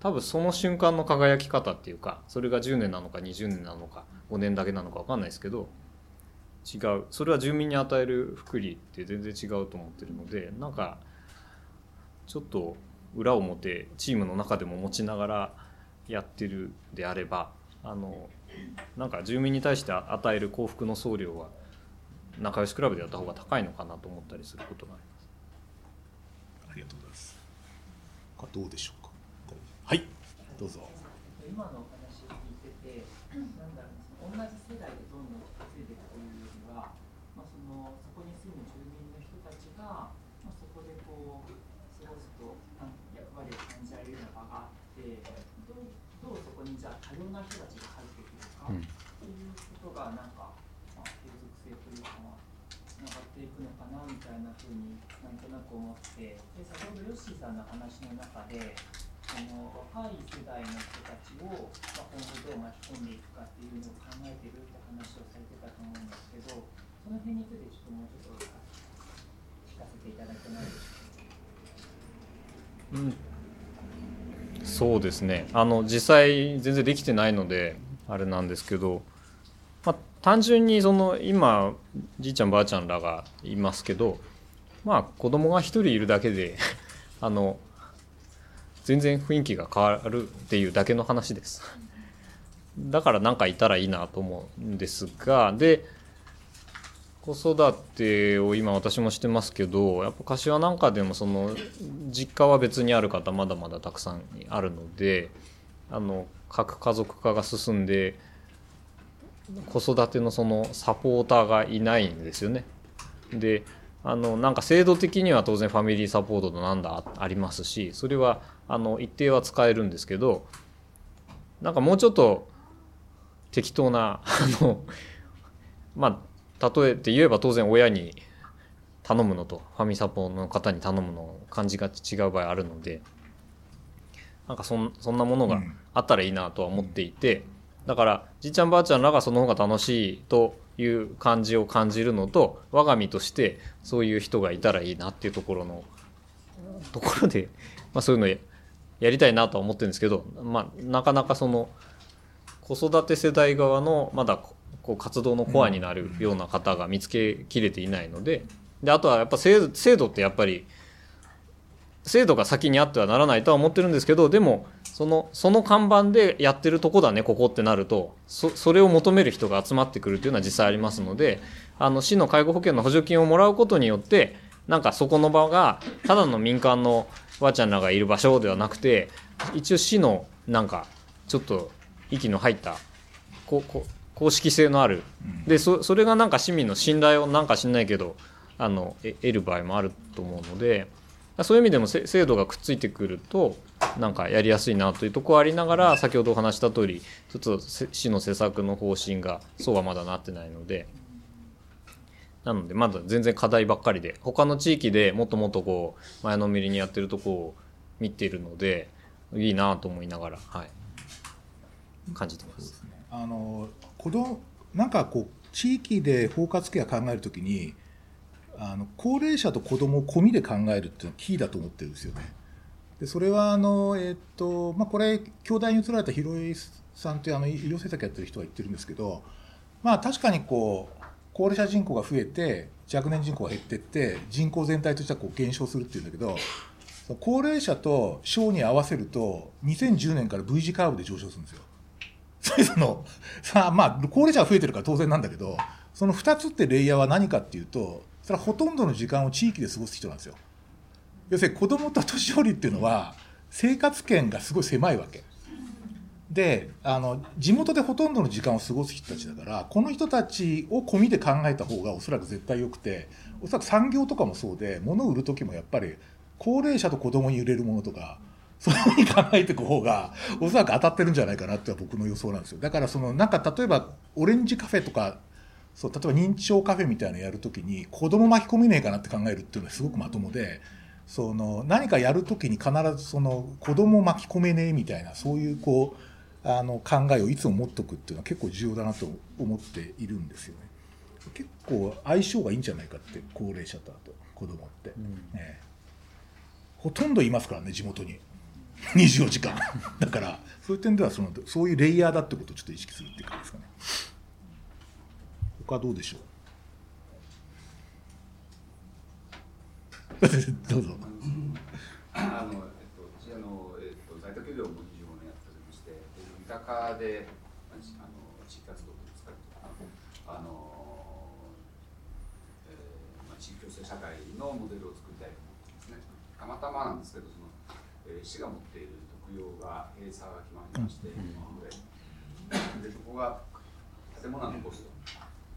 多分その瞬間の輝き方っていうかそれが10年なのか20年なのか5年だけなのか分かんないですけど違う。それは住民に与える福利って全然違うと思ってるのでなんかちょっと裏表チームの中でも持ちながらやってるであればあのなんか住民に対して与える幸福の総量は仲良しクラブでやった方が高いのかなと思ったりすることがあります。ありがとうございます。どうでしょう？はい。どうぞ。今のお話を聞いてて、なんだろうな、その同じ世代でどんどん稼いでいくというよりは、まあ、そのそこに住む住民の人たちが、まあ、そこでこう過ごすと役割を感じられるような場があってどう、どうそこにじゃあ多様な人たちが入ってくるか、うん。っていうことがなんか、まあ、継続性というか、まあ、つながっていくのかなみたいなふうになんとなく思ってで先ほどヨッシーさんの話の中でその若い世代の人たちを、まあ、今後どう巻き込んでいくかっていうのを考えてるって話をされてたと思うんですけどその辺についてちょっともうちょっと聞かせていただけないでしょうか。うんそうですねあの実際全然できてないのであれなんですけど、まあ、単純にその今じいちゃんばあちゃんらがいますけどまあ子供が一人いるだけで あの全然雰囲気が変わるっていうだけの話ですだからなんかいたらいいなと思うんですがで子育てを今私もしてますけどやっぱ柏なんかでもその実家は別にある方まだまだたくさんあるのであの核家族化が進んで子育てのそのサポーターがいないんですよね。であのなんか制度的には当然ファミリーサポートとなんだありますしそれはあの一定は使えるんですけどなんかもうちょっと適当なあのまあ例えて言えば当然親に頼むのとファミサポの方に頼むの感じが違う場合あるのでなんかそんなものがあったらいいなとは思っていて、だからじいちゃんばあちゃんらがその方が楽しいという感じを感じるのと我が身としてそういう人がいたらいいなっていうところのところで、まあ、そういうのやりたいなとは思ってるんですけど、まあ、なかなかその子育て世代側のまだこう活動のコアになるような方が見つけきれていないのでであとはやっぱ制度ってやっぱり制度が先にあってはならないとは思ってるんですけどでもそのその看板でやってるとこだねここってなるとそれを求める人が集まってくるというのは実際ありますのであの市の介護保険の補助金をもらうことによってなんかそこの場がただの民間のばあちゃんらがいる場所ではなくて一応市のなんかちょっと息の入ったここ公式性のある。でそそれがなんか市民の信頼をなんか知んないけどあのえ得る場合もあると思うのでそういう意味でもせ制度がくっついてくるとなんかやりやすいなというところありながら先ほどお話した通りちょっとせ市の施策の方針がそうはまだなってないのでなのでまだ全然課題ばっかりで他の地域でもっともっとこう前のめりにやってるとこを見ているのでいいなと思いながら、はい、感じてます。あの子供なんかこう地域で包括ケア考えるときにあの高齢者と子供を込みで考えるっていうのはキーだと思ってるんですよね。でそれはあの、えっとまあ、これ兄弟に移られた広井さんというあの医療政策やってる人が言ってるんですけど、まあ、確かにこう高齢者人口が増えて若年人口が減っていって人口全体としてはこう減少するっていうんだけど高齢者と小に合わせると2010年から V 字カーブで上昇するんですよ。それそのさあまあ高齢者が増えてるから当然なんだけどその2つってレイヤーは何かっていうとそれはほとんどの時間を地域で過ごす人なんですよ。要するに子供と年寄りっていうのは生活圏がすごい狭いわけ。であの地元でほとんどの時間を過ごす人たちだからこの人たちを込みで考えた方がおそらく絶対良くておそらく産業とかもそうで物を売る時もやっぱり高齢者と子供に売れるものとかそういうふうに考えていく方がおそらく当たってるんじゃないかなって僕の予想なんですよ。だからそのなんか例えばオレンジカフェとかそう例えば認知症カフェみたいなのやるときに子供巻き込めねえかなって考えるっていうのはすごくまともでその何かやるときに必ずその子供巻き込めねえみたいなそういうこうあの考えをいつも持っとくっていうのは結構重要だなと思っているんですよね。結構相性がいいんじゃないかって高齢者とあと子供って、ねほとんどいますからね地元に。24時間。だからそういう点ではそのそういうレイヤーだってことをちょっと意識するっていう感じですかね。他どうでしょう？どうぞ。あの、えっと、私あの、えっと、在宅医療も25年やっておりまして、で三鷹で、あの、あの地域活動とかあの、えーまあ、地域共生社会のモデルを作りたいと思ってますね。たまたまなんですけど、その、えー市が持っている特養が閉鎖が決まりまして、今までで、そこが建物は残すと。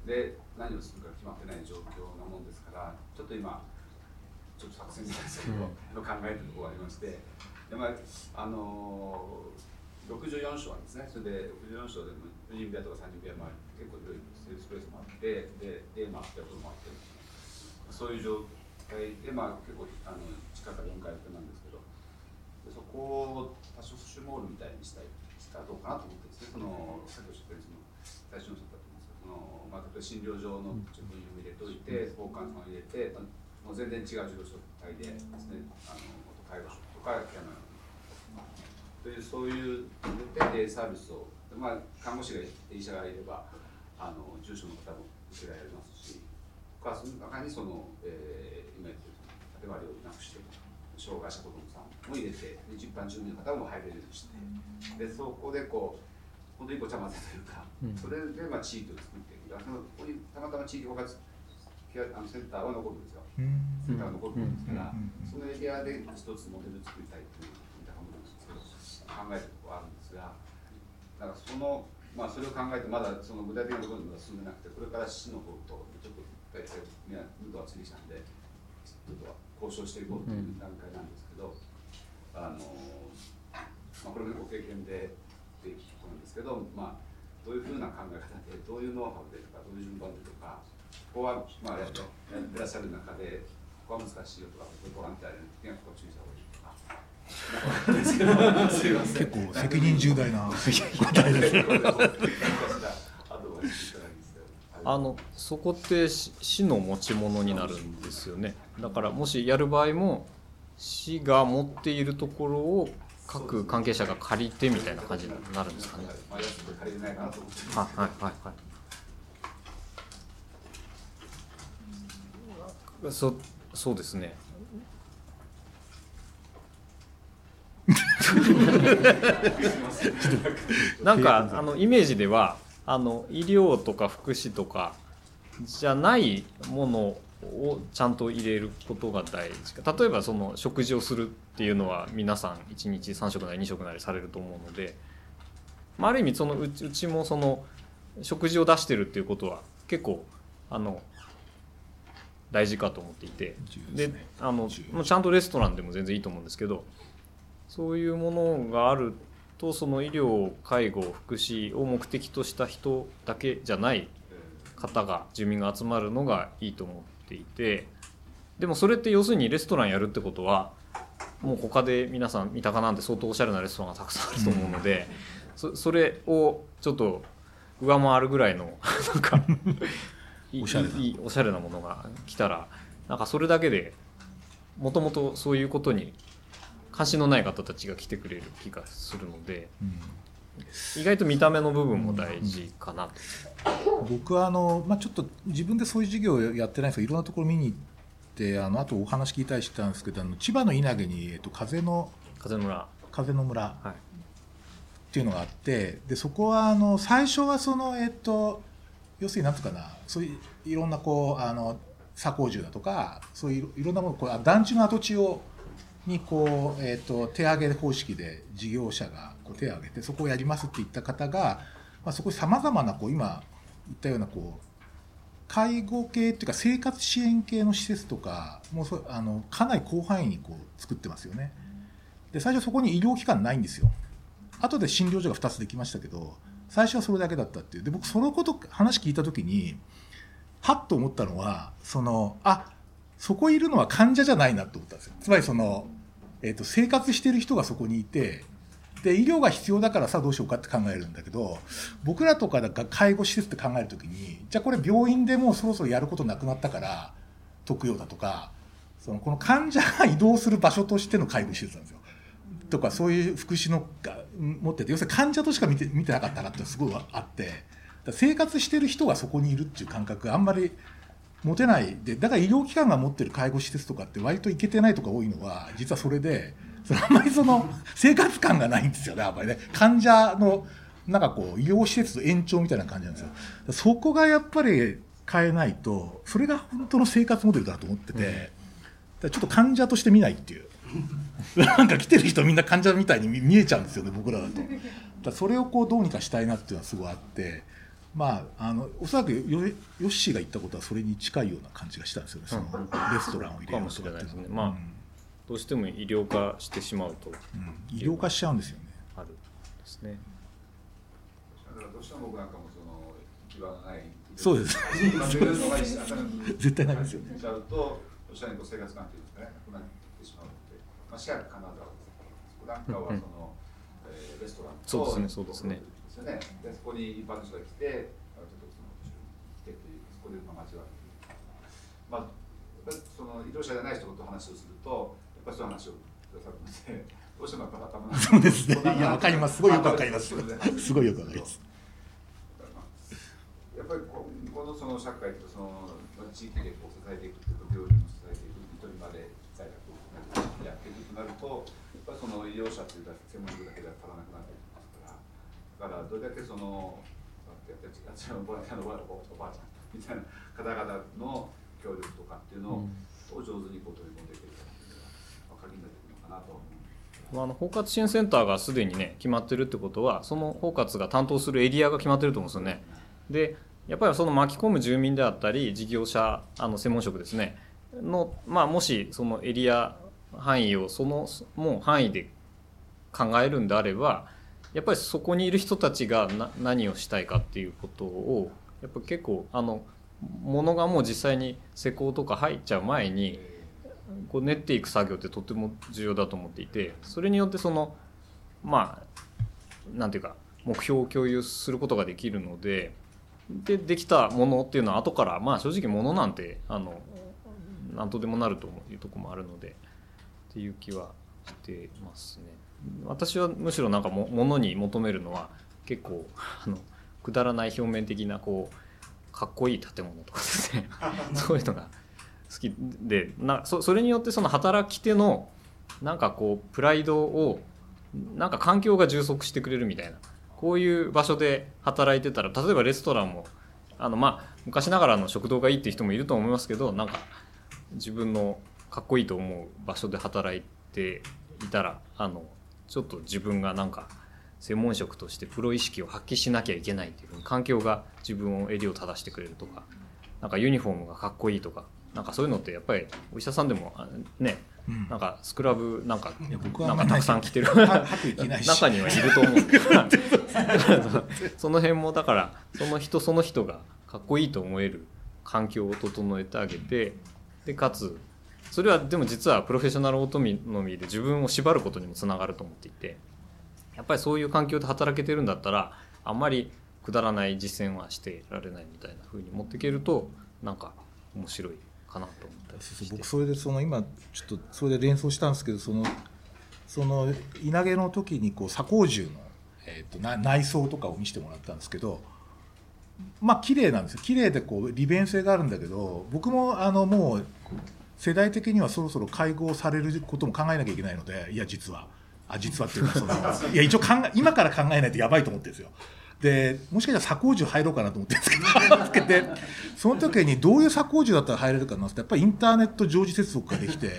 で、何をするか決まってない状況なもんですから、ちょっと今、ちょっと作戦じゃないですけど、考えてるところがありまして、でまああのー、64章なんですね、それで64章でも20部屋とか30部屋もある。結構広いスペースもあって、で、ってこともあって、そういう状態で、まあ、結構あの地下から4階建てなんですけど、でそこを多少シュモールみたいにしたいしたらどうかなと思ってですね、そのさっきおっしゃったように最初の人だと思うんですけど、そのまあ、例えば診療所の職員を入れておいて、交換さんを入れて、もう全然違う自動車体でですね、あの元介護職とかピアノというそういうでサービスを、まあ、看護師が医者がいればあの重症の方も受けられますし、僕はその中にその、えー、今言ってる縦割りをなくして障害者子どもさんも入れてで一般住民の方も入れるようにしてでそこでこう本当にごちゃ混ぜというか、それでまあ地域を作っていく。だからここにたまたま地域包括ケアあのセンターは残るんですよ。センターが残るんですから、そのエリアで一つモデル作りたいという見たかもなんですけど考えてるとこあるんですがだからそのまあそれを考えてまだその具体的なところにまだ進んでなくてこれから市の方とちょっと大体ねムードはついてきたんでちょっと交渉していこうという段階なんですけど、あのまあこれもご経験でっていうことなんですけどまあどういうふうな考え方でどういうノウハウでとかどういう順番でとかここはまあやってらっしゃる中でここは難しいよとかここボランティアでここ注意した方がいい結構責任重大な答えです。あのそこって市の持ち物になるんですよねだからもしやる場合も市が持っているところを各関係者が借りてみたいな感じになるんですかね。はいはいはいはいそそうですね なんかあのイメージではあの医療とか福祉とかじゃないものをちゃんと入れることが大事か。例えばその食事をするっていうのは皆さん1日3食なり2食なりされると思うので、まあ、ある意味そのうちうちもその食事を出してるっていうことは結構あの大事かと思っていて。であのちゃんとレストランでも全然いいと思うんですけどそういうものがあるとその医療介護福祉を目的とした人だけじゃない方が住民が集まるのがいいと思っていてでもそれって要するにレストランやるってことはもう他で皆さん三鷹なんて相当おしゃれなレストランがたくさんあると思うので、そそれをちょっと上回るぐらいのなんか おしゃれな。いいおしゃれなものが来たらなんかそれだけでもともとそういうことに関心のない方たちが来てくれる気がするのでうん。意外と見た目の部分も大事かな。と。僕はあの、まあ、ちょっと自分でそういう授業をやってないんですけどいろんなところ見に行っであのあとお話聞いたりしたんですけどあの千葉の稲毛に、えっと、風の風の村。風の村はい。っていうのがあってでそこはあの最初はそのえっと要するになんとかなそういういろんなこうあの左工住だとかそういういろんなものこうあ団地の跡地をにこう、えっと手上げ方式で事業者がこう手を挙げてそこをやりますって言った方が、まあ、そこにさまざまなこう今言ったようなこう介護系っていうか生活支援系の施設とかもうそあのかなり広範囲にこう作ってますよね。で最初そこに医療機関ないんですよ。後で診療所が2つできましたけど最初はそれだけだったっていうで僕そのこと話聞いた時にはっと思ったのはそのあそこいるのは患者じゃないなと思ったんですよつまりその、えー、と生活してる人がそこにいてで医療が必要だからさどうしようかって考えるんだけど僕らとかが介護施設って考える時にじゃあこれ病院でもうそろそろやることなくなったから特養だとかそのこの患者が移動する場所としての介護施設なんですよ。とかそういう福祉のが持ってて要するに患者としか見て見てなかったなってすごいあって生活してる人がそこにいるっていう感覚があんまり持てない。でだから医療機関が持ってる介護施設とかって割と行けてないとか多いのは実はそれでそのあんまりその 生活感がないんですよねあんまりね。患者のなんかこう医療施設の延長みたいな感じなんですよ。そこがやっぱり変えないとそれが本当の生活モデルだと思ってて、だからちょっと患者として見ないっていう。なんか来てる人みんな患者みたいに見見えちゃうんですよね僕らだと。だそれをこうどうにかしたいなっていうのはすごいあってまああのおそらくヨヨッシーが言ったことはそれに近いような感じがしたんですよね。そのうんレストランを入れようとかってかもしれないですねうまあんどうしても医療化してしまうと。うん。医療化しちゃうんですよね。ある。んですね。だからどうしても僕なんかもそい。そうです。絶対なりますよね。ちゃうとどうしてもこう生活環境ですかねなくなってしまうので、まあ、シェア金沢ですそこなんかはその、えーレストランとそうですねそうですねですよね。でそこに一般の人が来てあちょっとその来てっていうそこでまあ街は。まあその医療者じゃない人と話をするとやっぱりそういう話をくださるので どうしてもやっぱ頭の中そうですね。いやわかります。すごいよくわかります。すごいよくわかりますやっぱりここのその社会とそのまあ地域でこう支えていくというか病院を支えていく一人まで在宅をやっていくとなるとやっぱりその医療者というか専門職だけでは足らなくからどれだけそのあちらのおばあちゃんのおばあちゃんみたいな方々の協力とかっていうのを上手にこう取り込んでいけるかっていうのがまあ鍵になってくるのかなと思う。まああの包括支援センターがすでにね決まってるってことはその包括が担当するエリアが決まってると思うんですよね。でやっぱりその巻き込む住民であったり事業者あの専門職ですねの、まあ、もしそのエリア範囲をそのもう範囲で考えるんであればやっぱりそこにいる人たちが何をしたいかっていうことをやっぱ結構あのものがもう実際に施工とか入っちゃう前にこう練っていく作業ってとても重要だと思っていてそれによってそのまあなんていうか目標を共有することができるのででできたものっていうのは後からまあ正直ものなんてあの何とでもなるというとこもあるのでっていう気はしてますね。私はむしろなんかもものに求めるのは結構あのくだらない表面的なこうかっこいい建物とかですね。そういうのが好きでなそそれによってその働き手のなんかこうプライドをなんか環境が充足してくれるみたいなこういう場所で働いてたら例えばレストランもあのまあ昔ながらの食堂がいいっていう人もいると思いますけどなんか自分のかっこいいと思う場所で働いていたらあのちょっと自分がなんか専門職としてプロ意識を発揮しなきゃいけないっていうふうに環境が自分を襟を正してくれるとかなんかユニフォームがかっこいいとかなんかそういうのってやっぱりお医者さんでもあねうん。なんかスクラブなんかなんかたくさん着てる中にはいると思うその辺もだからその人その人がかっこいいと思える環境を整えてあげてでかつそれはでも実はプロフェッショナルオートミノミーで自分を縛ることにもつながると思っていてやっぱりそういう環境で働けてるんだったらあんまりくだらない実践はしてられないみたいな風に持っていけるとなんか面白いかなと思ったりして。僕それでその今ちょっとそれで連想したんですけどそのその稲毛の時にこう左工住の、えー、とな内装とかを見せてもらったんですけどまあ綺麗なんですよ。綺麗でこう利便性があるんだけど僕もあのもう世代的にはそろそろ会合されることも考えなきゃいけないのでいや実は。あ実はっていうかそのいや一応考え今から考えないとやばいと思ってるんですよ。でもしかしたら左工樹入ろうかなと思ってつけて その時にどういう左工樹だったら入れるかなってやっぱりインターネット常時接続ができて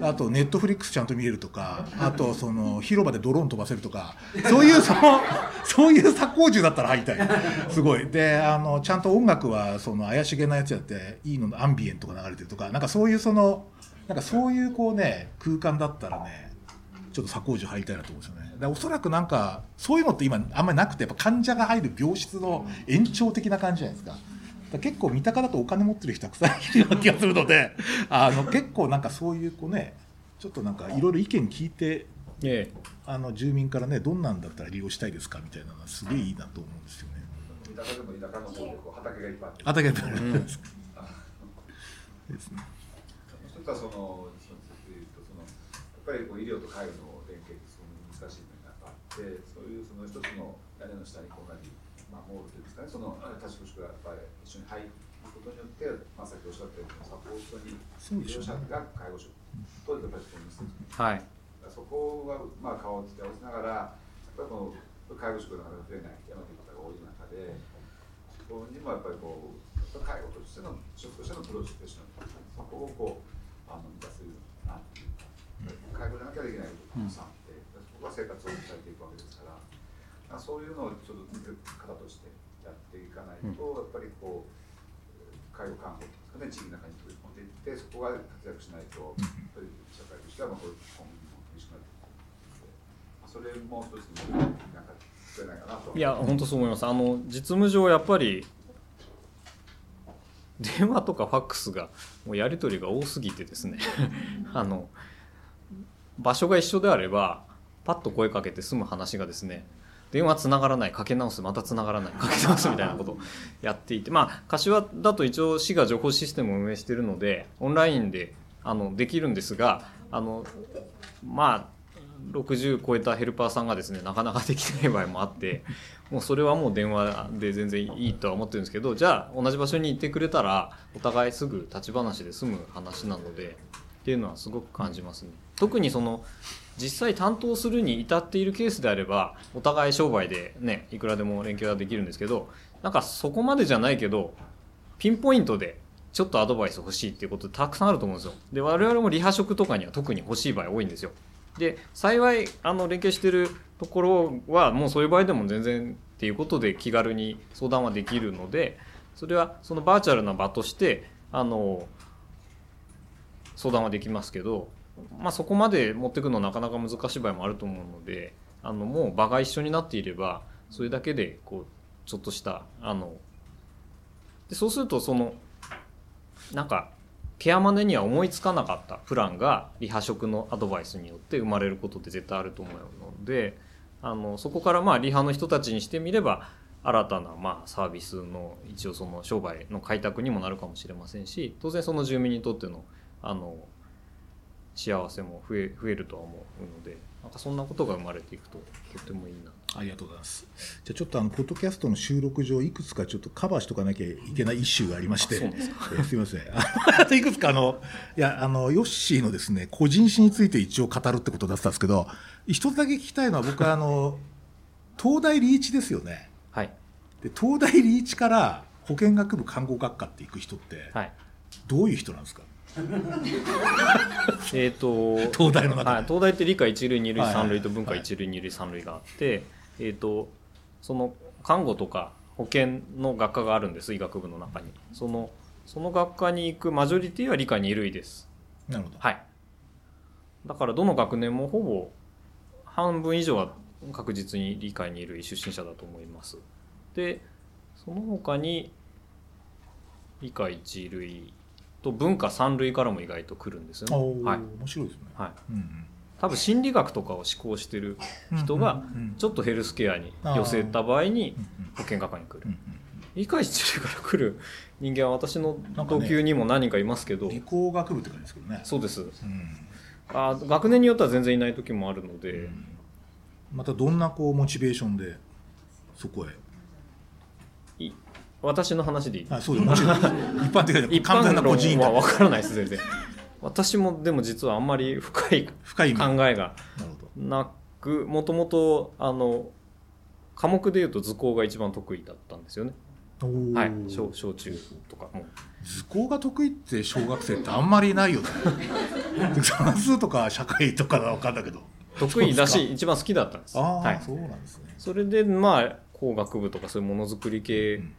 あとネットフリックスちゃんと見れるとかあとその広場でドローン飛ばせるとかそういうそのそういう左工樹だったら入りたい。すごい。であのちゃんと音楽はその怪しげなやつやっていいのアンビエントが流れてるとかなんかそういうそのなんかそういうこうね空間だったらねちょっと左工樹入りたいなと思うんですよね。でおそらくなんかそういうのって今あんまりなくてやっぱ患者が入る病室の延長的な感じじゃないですか。結構三鷹だとお金持ってる人たくさんいるような気がするので あの結構なんかそういうこうねちょっとなんかいろいろ意見聞いてええあの住民からねどんなんだったら利用したいですかみたいなのはすげえいいなと思うんですよね。田舎でも田舎の方でこう畑がいっぱいあってあだけど、ですね。一つはその、そのえーとそのぱりこう医療と介護の連携ってすごく難しい面があって、そういうその一つの屋根の下にこうなり、まあ、モールというんですかね、その多種宿がやっぱり一緒に入ることによって、まあ、さっきおっしゃったようにサポートに医療者が介護職とやっぱりこう結びはい。そこはまあ顔をつき合わせながら、やっぱりこの介護職がなかなか増えない山という方が多い中で、そこにもやっぱりこう、介護としての、職としてのプロフェッショナル、そこをこう、あの満たせるなっていうか、介護じゃなきゃできないことさんあって、そこが生活を伝えていくわけですから、まあ、そういうのをちょっと方としてやっていかないと、やっぱりこう、介護看護ですかね、地域の中に取り込んでいって、そこが活躍しないと、社会としてはまあこう今後も厳しくなってそれも一つのなんか作れないかなと。いや本当そう思います。あの実務上やっぱり電話とかファックスがもうやり取りが多すぎてですね。あの場所が一緒であればパッと声かけて済む話がですね電話つながらないかけ直すまたつながらないかけ直すみたいなことを やっていてまあ柏だと一応市が情報システムを運営しているのでオンラインであのできるんですがあのまあ60超えたヘルパーさんがですねなかなかできない場合もあって もうそれはもう電話で全然いいとは思ってるんですけどじゃあ同じ場所に行ってくれたらお互いすぐ立ち話で済む話なのでっていうのはすごく感じますね。特にその実際担当するに至っているケースであればお互い商売でねいくらでも連携はできるんですけどなんかそこまでじゃないけどピンポイントでちょっとアドバイス欲しいっていうことたくさんあると思うんですよ。で我々もリハ職とかには特に欲しい場合多いんですよ。で幸いあの連携してるところはもうそういう場合でも全然っていうことで気軽に相談はできるのでそれはそのバーチャルな場としてあの相談はできますけど、まあ、そこまで持ってくのなかなか難しい場合もあると思うのであのもう場が一緒になっていればそれだけでこうちょっとしたあのでそうするとそのなんかケアマネには思いつかなかったプランがリハ職のアドバイスによって生まれることって絶対あると思うのであのそこからまあリハの人たちにしてみれば新たなまあサービスの一応その商売の開拓にもなるかもしれませんし当然その住民にとってのあの幸せも増え増えるとは思うのでなんかそんなことが生まれていくととってもいいなありがとうございます。じゃあちょっとあのポッドキャストの収録上いくつかちょっとカバーしとかなきゃいけないイシューがありまして、すえすみません。あといくつかあのいやあのヨッシーのですね個人史について一応語るってことだったんですけど、一つだけ聞きたいのは僕はあの東大リーチですよね。はいで東大リーチから保健学部看護学科って行く人ってはいどういう人なんですか？えー、と東大の中で。はい、東大って理科一類二類三類と文化一類二類三類があって、えー、とその看護とか保健の学科があるんです医学部の中に。そのその学科に行くマジョリティは理科二類です。なるほど。はい。だからどの学年もほぼ半分以上は確実に理科二類出身者だと思います。でその他に理科一類と文化三類からも意外と来るんですよね。はい。面白いですね。はい。うん多分心理学とかを思考してるうん人がちょっとヘルスケアに寄せた場合に保健学科に来る。うん理解一類から来る人間は私の同級にも何人かいますけど、理工学部って感じですけどね。そうです。うん。あ学年によっては全然いない時もあるので、うん。またどんなこうモチベーションでそこへ。い私の話でいい？あそうです。もちろん一般的に一完全な個人は分からないです全然。私もでも実はあんまり深い考えがなくもともとあの科目でいうと図工が一番得意だったんですよね。はい。小小中とかも図工が得意って小学生ってあんまりいないよね。算数とか社会とかは分かんだけど。得意だし一番好きだったんです。ああ、はい、そうなんですね、それでまあ工学部とかそういうものづくり系うん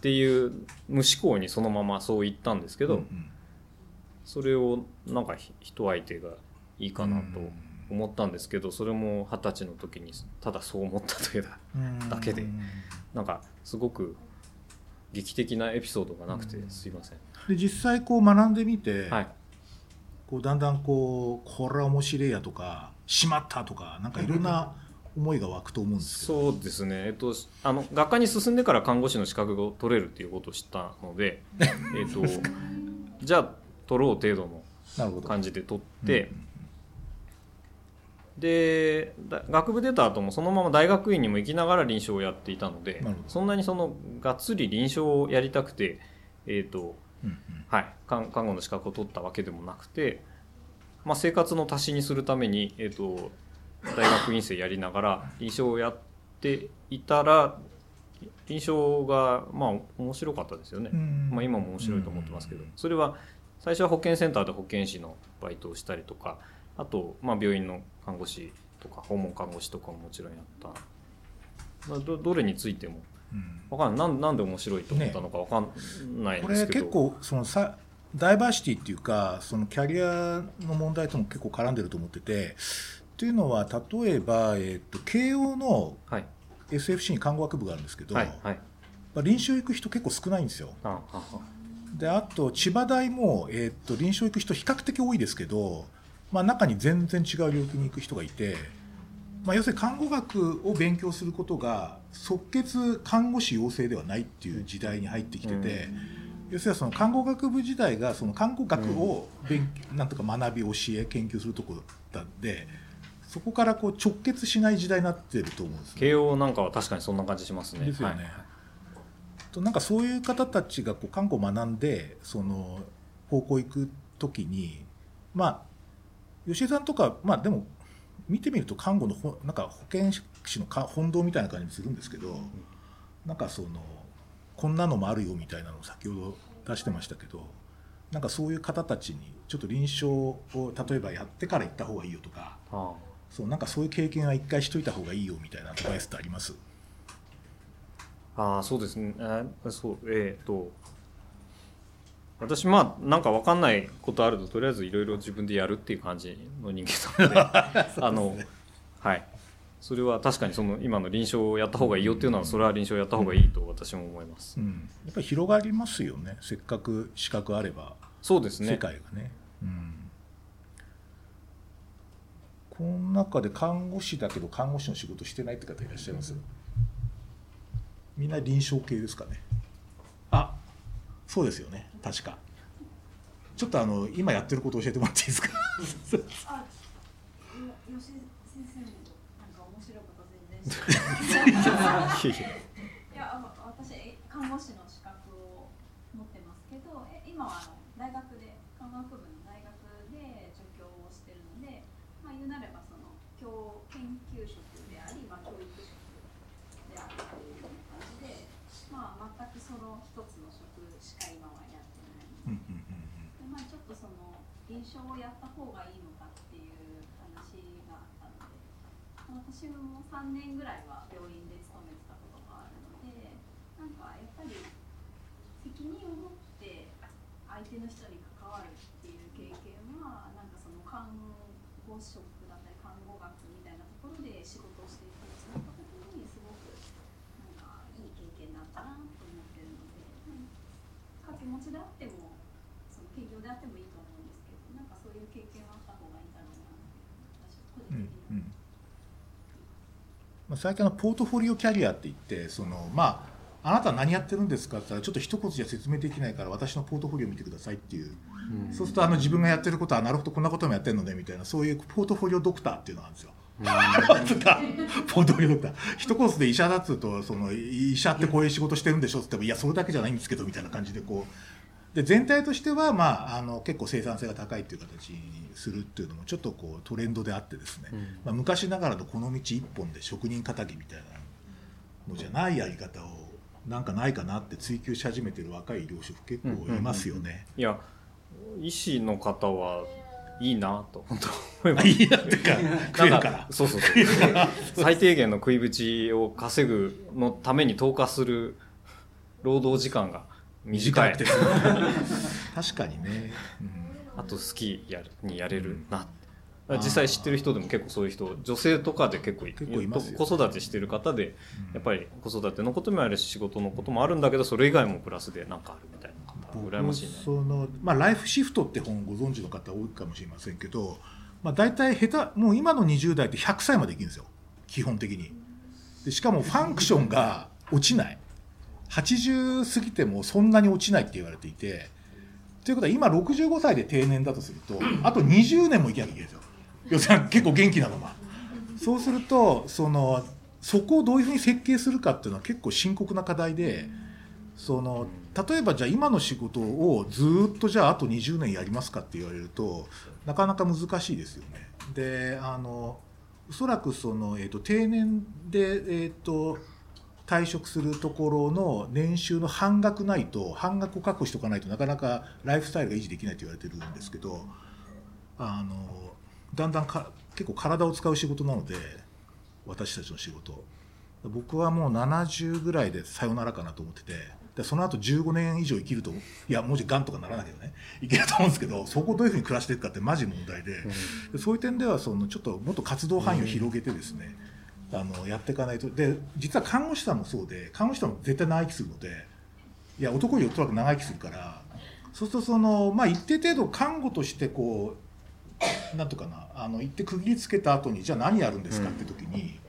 っていう無思考にそのままそう言ったんですけど、うんうん。それをなんかひ人相手がいいかなと思ったんですけどそれも二十歳の時にただそう思ったといううん。だけでなんかすごく劇的なエピソードがなくてうん。すいません、で実際こう学んでみて、はい。こうだんだんこうこれは面白いやとかしまったとかなんかいろんな思いが湧くと思うんですけど。そうですね、えっと、あの学科に進んでから看護師の資格を取れるっていうことを知ったので えっとじゃあ取ろう程度の感じで取って、でだ学部出た後もそのまま大学院にも行きながら臨床をやっていたのでそんなにそのがっつり臨床をやりたくて、えーとうんうん。はい、看看護の資格を取ったわけでもなくて、まあ、生活の足しにするために、えー、と大学院生やりながら臨床をやっていたら臨床がまあ面白かったですよね。うん。まあ、今も面白いと思ってますけど。うん。それは最初は保健センターで保健師のバイトをしたりとかあと、まあ、病院の看護師とか訪問看護師とかももちろんやった、まあ、どどれについてもうん。わかんない。なんなんで面白いと思ったのかわかんないこれですけど、結構そのさダイバーシティっていうかそのキャリアの問題とも結構絡んでると思っててというのは例えば、えー、と慶応のはい。SFC に看護学部があるんですけど、はいはい。まあ臨床行く人結構少ないんですよ。あであと千葉大も、えー、と臨床行く人比較的多いですけど、まあ、中に全然違う領域に行く人がいて、まあ、要するに看護学を勉強することが即決看護師養成ではないっていう時代に入ってきてて、要するにその看護学部時代がその看護学を勉、なんとか学び教え研究するところだんでそこからこう直結しない時代になってると思うんですね。慶応なんかは確かにそんな感じしますね。ですよね。はい。となんかそういう方たちがこう看護を学んでその高校行く時にまあ吉井さんとかまあでも見てみると看護のほなんか保健師のか本道みたいな感じするんですけど、なんかそのこんなのもあるよみたいなのを先ほど出してましたけどなんかそういう方たちにちょっと臨床を例えばやってから行った方がいいよとかあそうなんかそういう経験は一回しといた方がいいよみたいなアドバイスってあります？あああそうですね。えーそうえっ、と私まあなんか分かんないことあるととりあえずいろいろ自分でやるっていう感じの人間なので。あのはい。それは確かにその今の臨床をやった方がいいよっていうのはそれは臨床をやった方がいいと私も思います、うん、やっぱり広がりますよね。せっかく資格あれば。そうですね。世界がね。うんこの中で看護師だけど看護師の仕事してないって方いらっしゃいます？みんな臨床系ですかね。あ。そうですよね。確か。ちょっとあの今やってること教えてもらっていいですか？あ、よ吉井先生もなんか面白いこと全然知らない。いえいえいや、私看護師の資格を持ってますけど、え今はあの大学で看護学部の大学で助教をしてるので、まあ言うなればその教研究職であり、まあ教育職であるというような感じで、まあ全くその一つの職しか今はやってない。うんうんうんでまあ、ちょっとその臨床をやった方がいいのかっていう話があったので3年ぐらいは病院で勤めてたことがあるのでなんかやっぱり責任を持って相手の人に関わるっていう経験はなんかその看護職だったり看護学みたいなところで仕事をしていくその時にすごくなんかいい経験だったなと思ってるので、うん掛け持ちであってもその兼業であってもいいと思うんですけどなんかそういう経験はあった方がいいんだろうなって私は個うん人的にはうんまあ、最近のポートフォリオキャリアって言ってそのまああなたは何やってるんですかって言ったらちょっと一言じゃ説明できないから私のポートフォリオ見てくださいっていう、そうするとあの自分がやってることはなるほどこんなこともやってるのねみたいなそういうポートフォリオドクターっていうのがあるんですよ。ポートフォリオドクター。一コースで医者だっつうとその医者ってこういう仕事してるんでしょっつってもいやそれだけじゃないんですけどみたいな感じでこうで全体としては、まあ、あの結構生産性が高いっていう形にするっていうのもちょっとこうトレンドであってですね、うん。まあ、昔ながらのこの道一本で職人仇みたいなのじゃないやり方をなんかないかなって追求し始めてる若い医療職結構いますよね。いや医師の方はいいなと本当思 いまあすいいなってか食えるから。そうそうそう。最低限の食いぶちを稼ぐのために投下する労働時間が短い。くて 確かにね、うん。あと好きやるにやれるな、あー実際知ってる人でも結構そういう人女性とかで結構い結構いますよ。子育てしてる方でやっぱり子育てのこともあるし仕事のこともあるんだけどそれ以外もプラスでなんかあるみたいな方羨ましいね。僕その、まあ、ライフシフトって本ご存知の方多いかもしれませんけど、まあ、大体下手もう今の20代って100歳まで生きるんですよ。基本的に。でしかもファンクションが落ちない80過ぎてもそんなに落ちないって言われていてということは今65歳で定年だとするとあと20年も生きなきゃいけないんですよ。要するに結構元気なまま。そうするとそのそこをどういうふうに設計するかっていうのは結構深刻な課題でその例えばじゃあ今の仕事をずーっとじゃああと20年やりますかって言われるとなかなか難しいですよね。であのおそらくその、えー、と定年で、えー、と退職するところの年収の半額ないと半額を確保しておかないとなかなかライフスタイルが維持できないと言われてるんですけどあのだんだんか結構体を使う仕事なので私たちの仕事。僕はもう70ぐらいでさよならかなと思っててでその後15年以上生きるといやもしがんとかならなきゃねいけると思うんですけどそこをどういうふうに暮らしていくかってマジ問題ででそういう点ではそのちょっともっと活動範囲を広げてですね、あのやっていかないと。で実は看護師さんもそうで看護師さんも絶対長生きするのでいや男よりおそらく長生きするからそうするとその、まあ、一定程度看護としてこうなんとかなあの一定区切りつけた後にじゃあ何やるんですかって時に、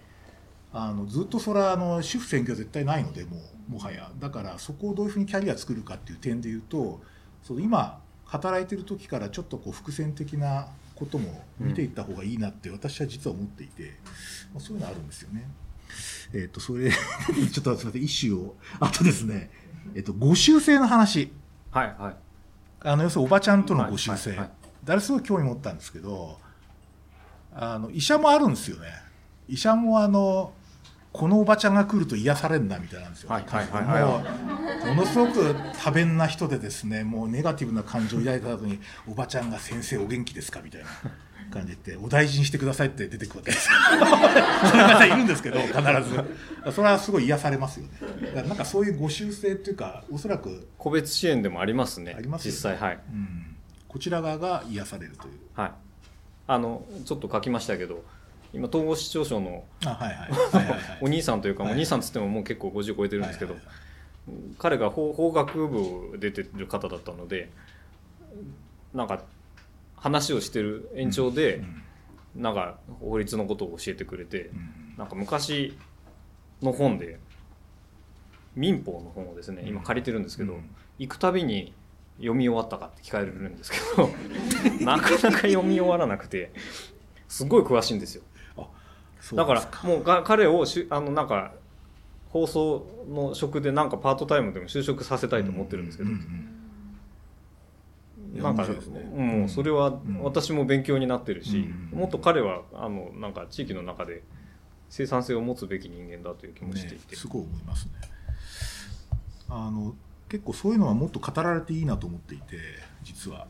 あのずっとそれはあの主婦選挙は絶対ないのでもうもはや。だからそこをどういうふうにキャリア作るかっていう点で言うとその今働いてる時からちょっとこう伏線的なことも見ていった方がいいなって私は実は思っていて、まあ、そういうのあるんですよね。えっ、とそれ ちょっとすみませんイシューをあとですね、えっとご修正の話。はいはい。あの要するにおばちゃんとのご修正、はいはいはい。誰すごい興味持ったんですけどあの医者もあるんですよね。医者もあのこのおばちゃんが来ると癒されるなみたいなんですよ、もうものすごく多弁な人でですねもうネガティブな感情を抱いた後におばちゃんが「先生お元気ですか?」みたいな感じで言って「お大事にしてください」って出てくるわけですよ。そういう方いるんですけど必ず。それはすごい癒されますよね。だからなんかそういうご修正っていうかおそらく個別支援でもありますねありますよね。実際はい。うん。こちら側が癒されるという。はい。あのちょっと書きましたけど今統合失調症のお兄さんというか、はいお兄さんっつってももう結構50超えてるんですけど、彼が法法学部出てる方だったのでなんか話をしてる延長で、うんなんか法律のことを教えてくれて、うん。なんか昔の本で民法の本をですね今借りてるんですけど、うん。行くたびに読み終わったかって聞かれるんですけど なかなか読み終わらなくてすごい詳しいんですよだからもうが彼をしあのなんか放送の職でなんかパートタイムでも就職させたいと思ってるんですけど、うんうんいやなんかねもうそれはん私も勉強になってるし、うん。もっと彼はあのなんか地域の中で生産性を持つべき人間だという気もしていて、ねすごい思いますね。あの結構そういうのはもっと語られていいなと思っていて実は。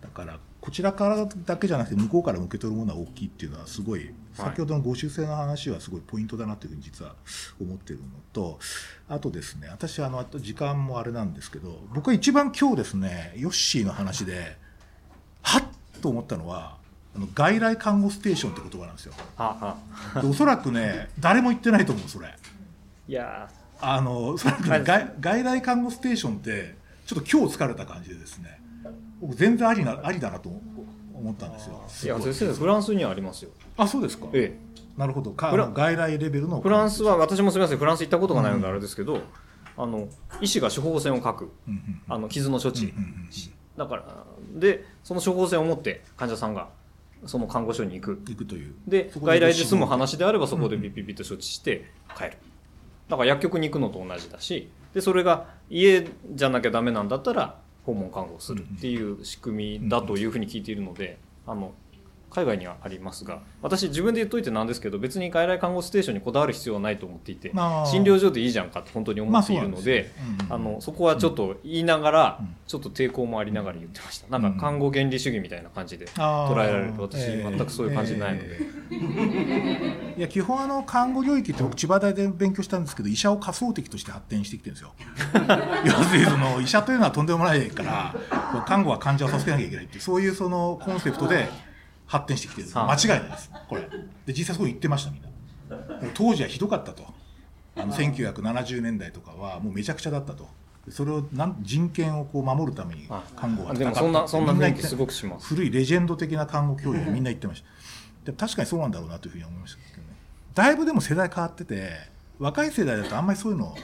だからこちらからだけじゃなくて向こうから受け取るものは大きいっていうのはすごい先ほどのご修正の話はすごいポイントだなというふうに実は思ってるのとあとですね私あのあと時間もあれなんですけど僕は一番今日ですねヨッシーの話ではっと思ったのはあの外来看護ステーションって言葉なんですよ。ああ。でおそらくね誰も言ってないと思うそれ。いやあのおそらくね外外来看護ステーションってちょっと今日疲れた感じでですね僕全然ありなありだなと思ったんですよ。ーいや先生フランスにはありますよ。あそうですか。えなるほど。外来レベルのえフランスは私もすみませんフランス行ったことがないのであれですけど、あの医師が処方箋を書くうんうんあの傷の処置、うんうんうんだからでその処方箋を持って患者さんがその看護所に行く。行くという。で外来で済む話であればそこでピッピッピッと処置して帰る。だから薬局に行くのと同じだしでそれが家じゃなきゃダメなんだったら訪問看護するっていう仕組みだというふうに聞いているのであの海外にはありますが私自分で言っといてなんですけど別に外来看護ステーションにこだわる必要はないと思っていて診療所でいいじゃんかって本当に思っているので,、まあそうなんですようんうんあのそこはちょっと言いながら、うん。ちょっと抵抗もありながら言ってました。なんか看護原理主義みたいな感じで捉えられる。と私ええ全くそういう感じないので、いや基本あの看護領域って僕千葉大で勉強したんですけど医者を仮想敵として発展してきてるんですよ。要するにその医者というのはとんでもないから看護は患者を助けなきゃいけないっていうそういうそのコンセプトで発展してきてる。間はあ違いないです。これ。で実際そう言ってましたみんな。当時はひどかったと。あの1970年代とかはもうめちゃくちゃだったと。それをなん人権をこう守るためにあ看護はでもそんなそんな雰囲気すごくします。古いレジェンド的な看護教育をみんな言ってました。でも確かにそうなんだろうなというふうに思いましたけどね。だいぶでも世代変わってて若い世代だとあんまりそういうの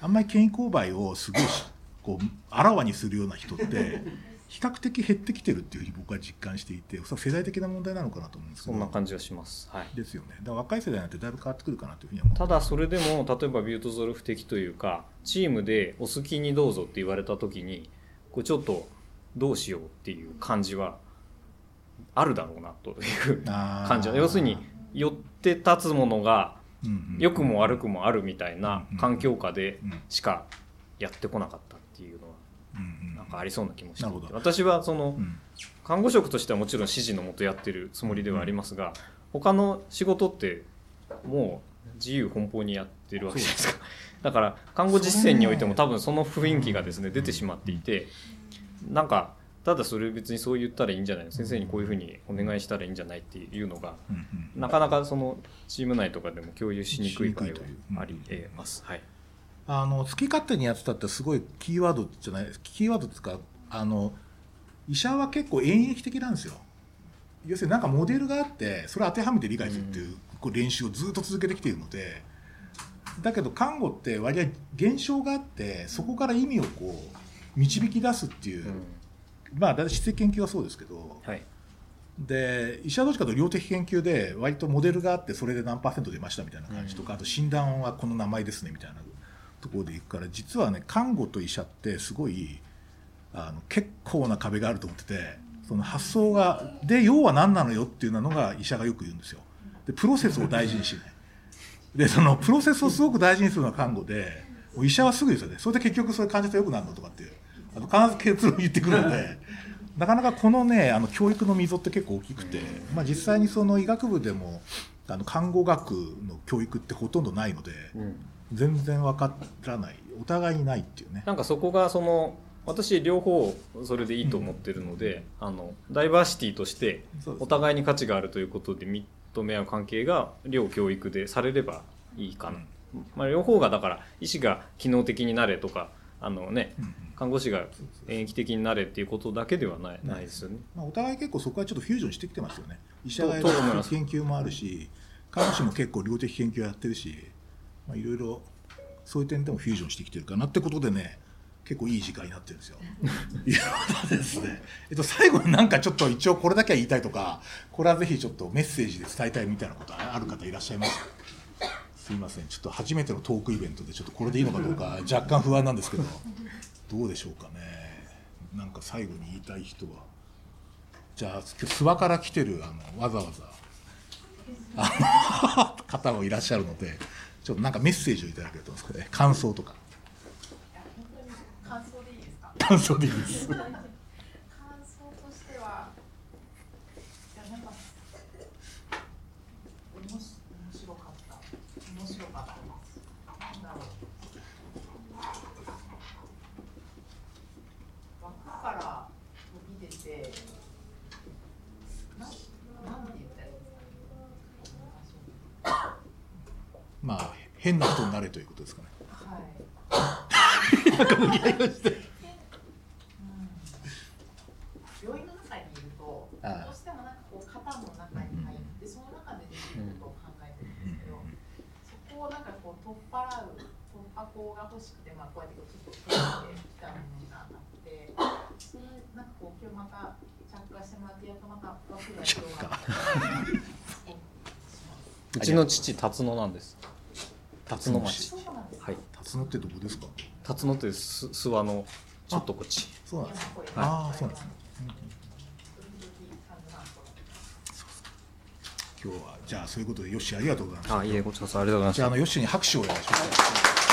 あんまり権威勾配をすごいしこうあらわにするような人って比較的減ってきてるっていうふうに僕は実感していておそ世代的な問題なのかなと思うんですけそどんな感じはします。はい。ですよね。だから若い世代になってだいぶ変わってくるかなというふうに思うただそれでも例えばビュートゾルフ的というかチームでお好きにどうぞって言われた時にこうちょっとどうしようっていう感じはあるだろうなという感じは要するに寄って立つものが良くも悪くもあるみたいな環境下でうんしかやってこなかったっていうのはうんうんなんかありそうな気もしていて私はそのうん。看護職としてはもちろん指示のもとやってるつもりではありますが他の仕事ってもう自由奔放にやってるわけじゃないですか。だから看護実践においても多分その雰囲気がですね出てしまっていてなんかただそれ別にそう言ったらいいんじゃない先生にこういうふうにお願いしたらいいんじゃないっていうのがうんうん。なかなかそのチーム内とかでも共有しにくい場合はありえます。はいあの好き勝手にやってたってすごいキーワードじゃないキーワードですかあの医者は結構演繹的なんですよ。要するになんかモデルがあってそれを当てはめて理解するっていう,、こう練習をずっと続けてきているのでだけど看護って割合現象があってそこから意味をこう導き出すっていう、まあ大体質的研究はそうですけどはい。で医者はどっちかというと量的研究で割とモデルがあってそれで何パーセント出ましたみたいな感じとか、あと診断はこの名前ですねみたいなところでいくから実はね看護と医者ってすごいあの結構な壁があると思っててその発想がで要は何なのよっていうのが医者がよく言うんですよ。でプロセスを大事にしない。でそのプロセスをすごく大事にするのは看護で医者はすぐですよねそれで結局そういう患者と良くなるのとかっていうあの必ず結論言ってくるのでなかなかこのねあの教育の溝って結構大きくて、まあ、実際にその医学部でもあの看護学の教育ってほとんどないのでう全然分からない。お互いにないっていうね。なんかそこがその私両方それでいいと思ってるので、あのダイバーシティとしてお互いに価値があるということで認め合う関係が両教育でされればいいかな、まあ、両方がだから医師が機能的になれとかあの、ね、うんうん。看護師が演疫的になれっていうことだけではない,、ないですよね。まあ、お互い結構そこはちょっとフュージョンしてきてますよね。医者がやる研究もあるし看護師も結構量的研究やってるし。まあいろいろそういう点でもフュージョンしてきてるかなってことでね結構いい時間になってるんですよ。いやですね。えっと最後になんかちょっと一応これだけは言いたいとか、これはぜひちょっとメッセージで伝えたいみたいなことある方いらっしゃいます？か。すいません。ちょっと初めてのトークイベントでちょっとこれでいいのかどうか 若干不安なんですけど、どうでしょうかね。なんか最後に言いたい人は。じゃあ今日諏訪から来てるあのわざわざあの方もいらっしゃるので、ちょっとなんかメッセージをいただけると思うんですけどね。感想とか。感想でいいですか？感想でいいです。感想としてはいやなんかおもし面白かった面白かったですなんだろう枠から飛び出てななんて言ったらいいんですかまあ変な人になれということですかね。はい。なんか無理やりまして。うん。病院の中にいるとああ。どうしてもなんかこう肩の中に入ってその中でできることを考えてるんですけど、そこをなんかこう取っ払う突破口が欲しくてまあこうやってちょっと取ってきたものがあってそれなんかこう今日また着火してもらってやっとまた枠が広がって うちの父辰野なんです辰野町。はい。辰野ってどこですか？辰野ってす諏訪のちょっとこっち。そうなんですね。ああそうなんですね。今日はじゃあそういうことでよしありがとうございました。あいえこちらこそありがとうございました。じゃああのよしに拍手をお願いします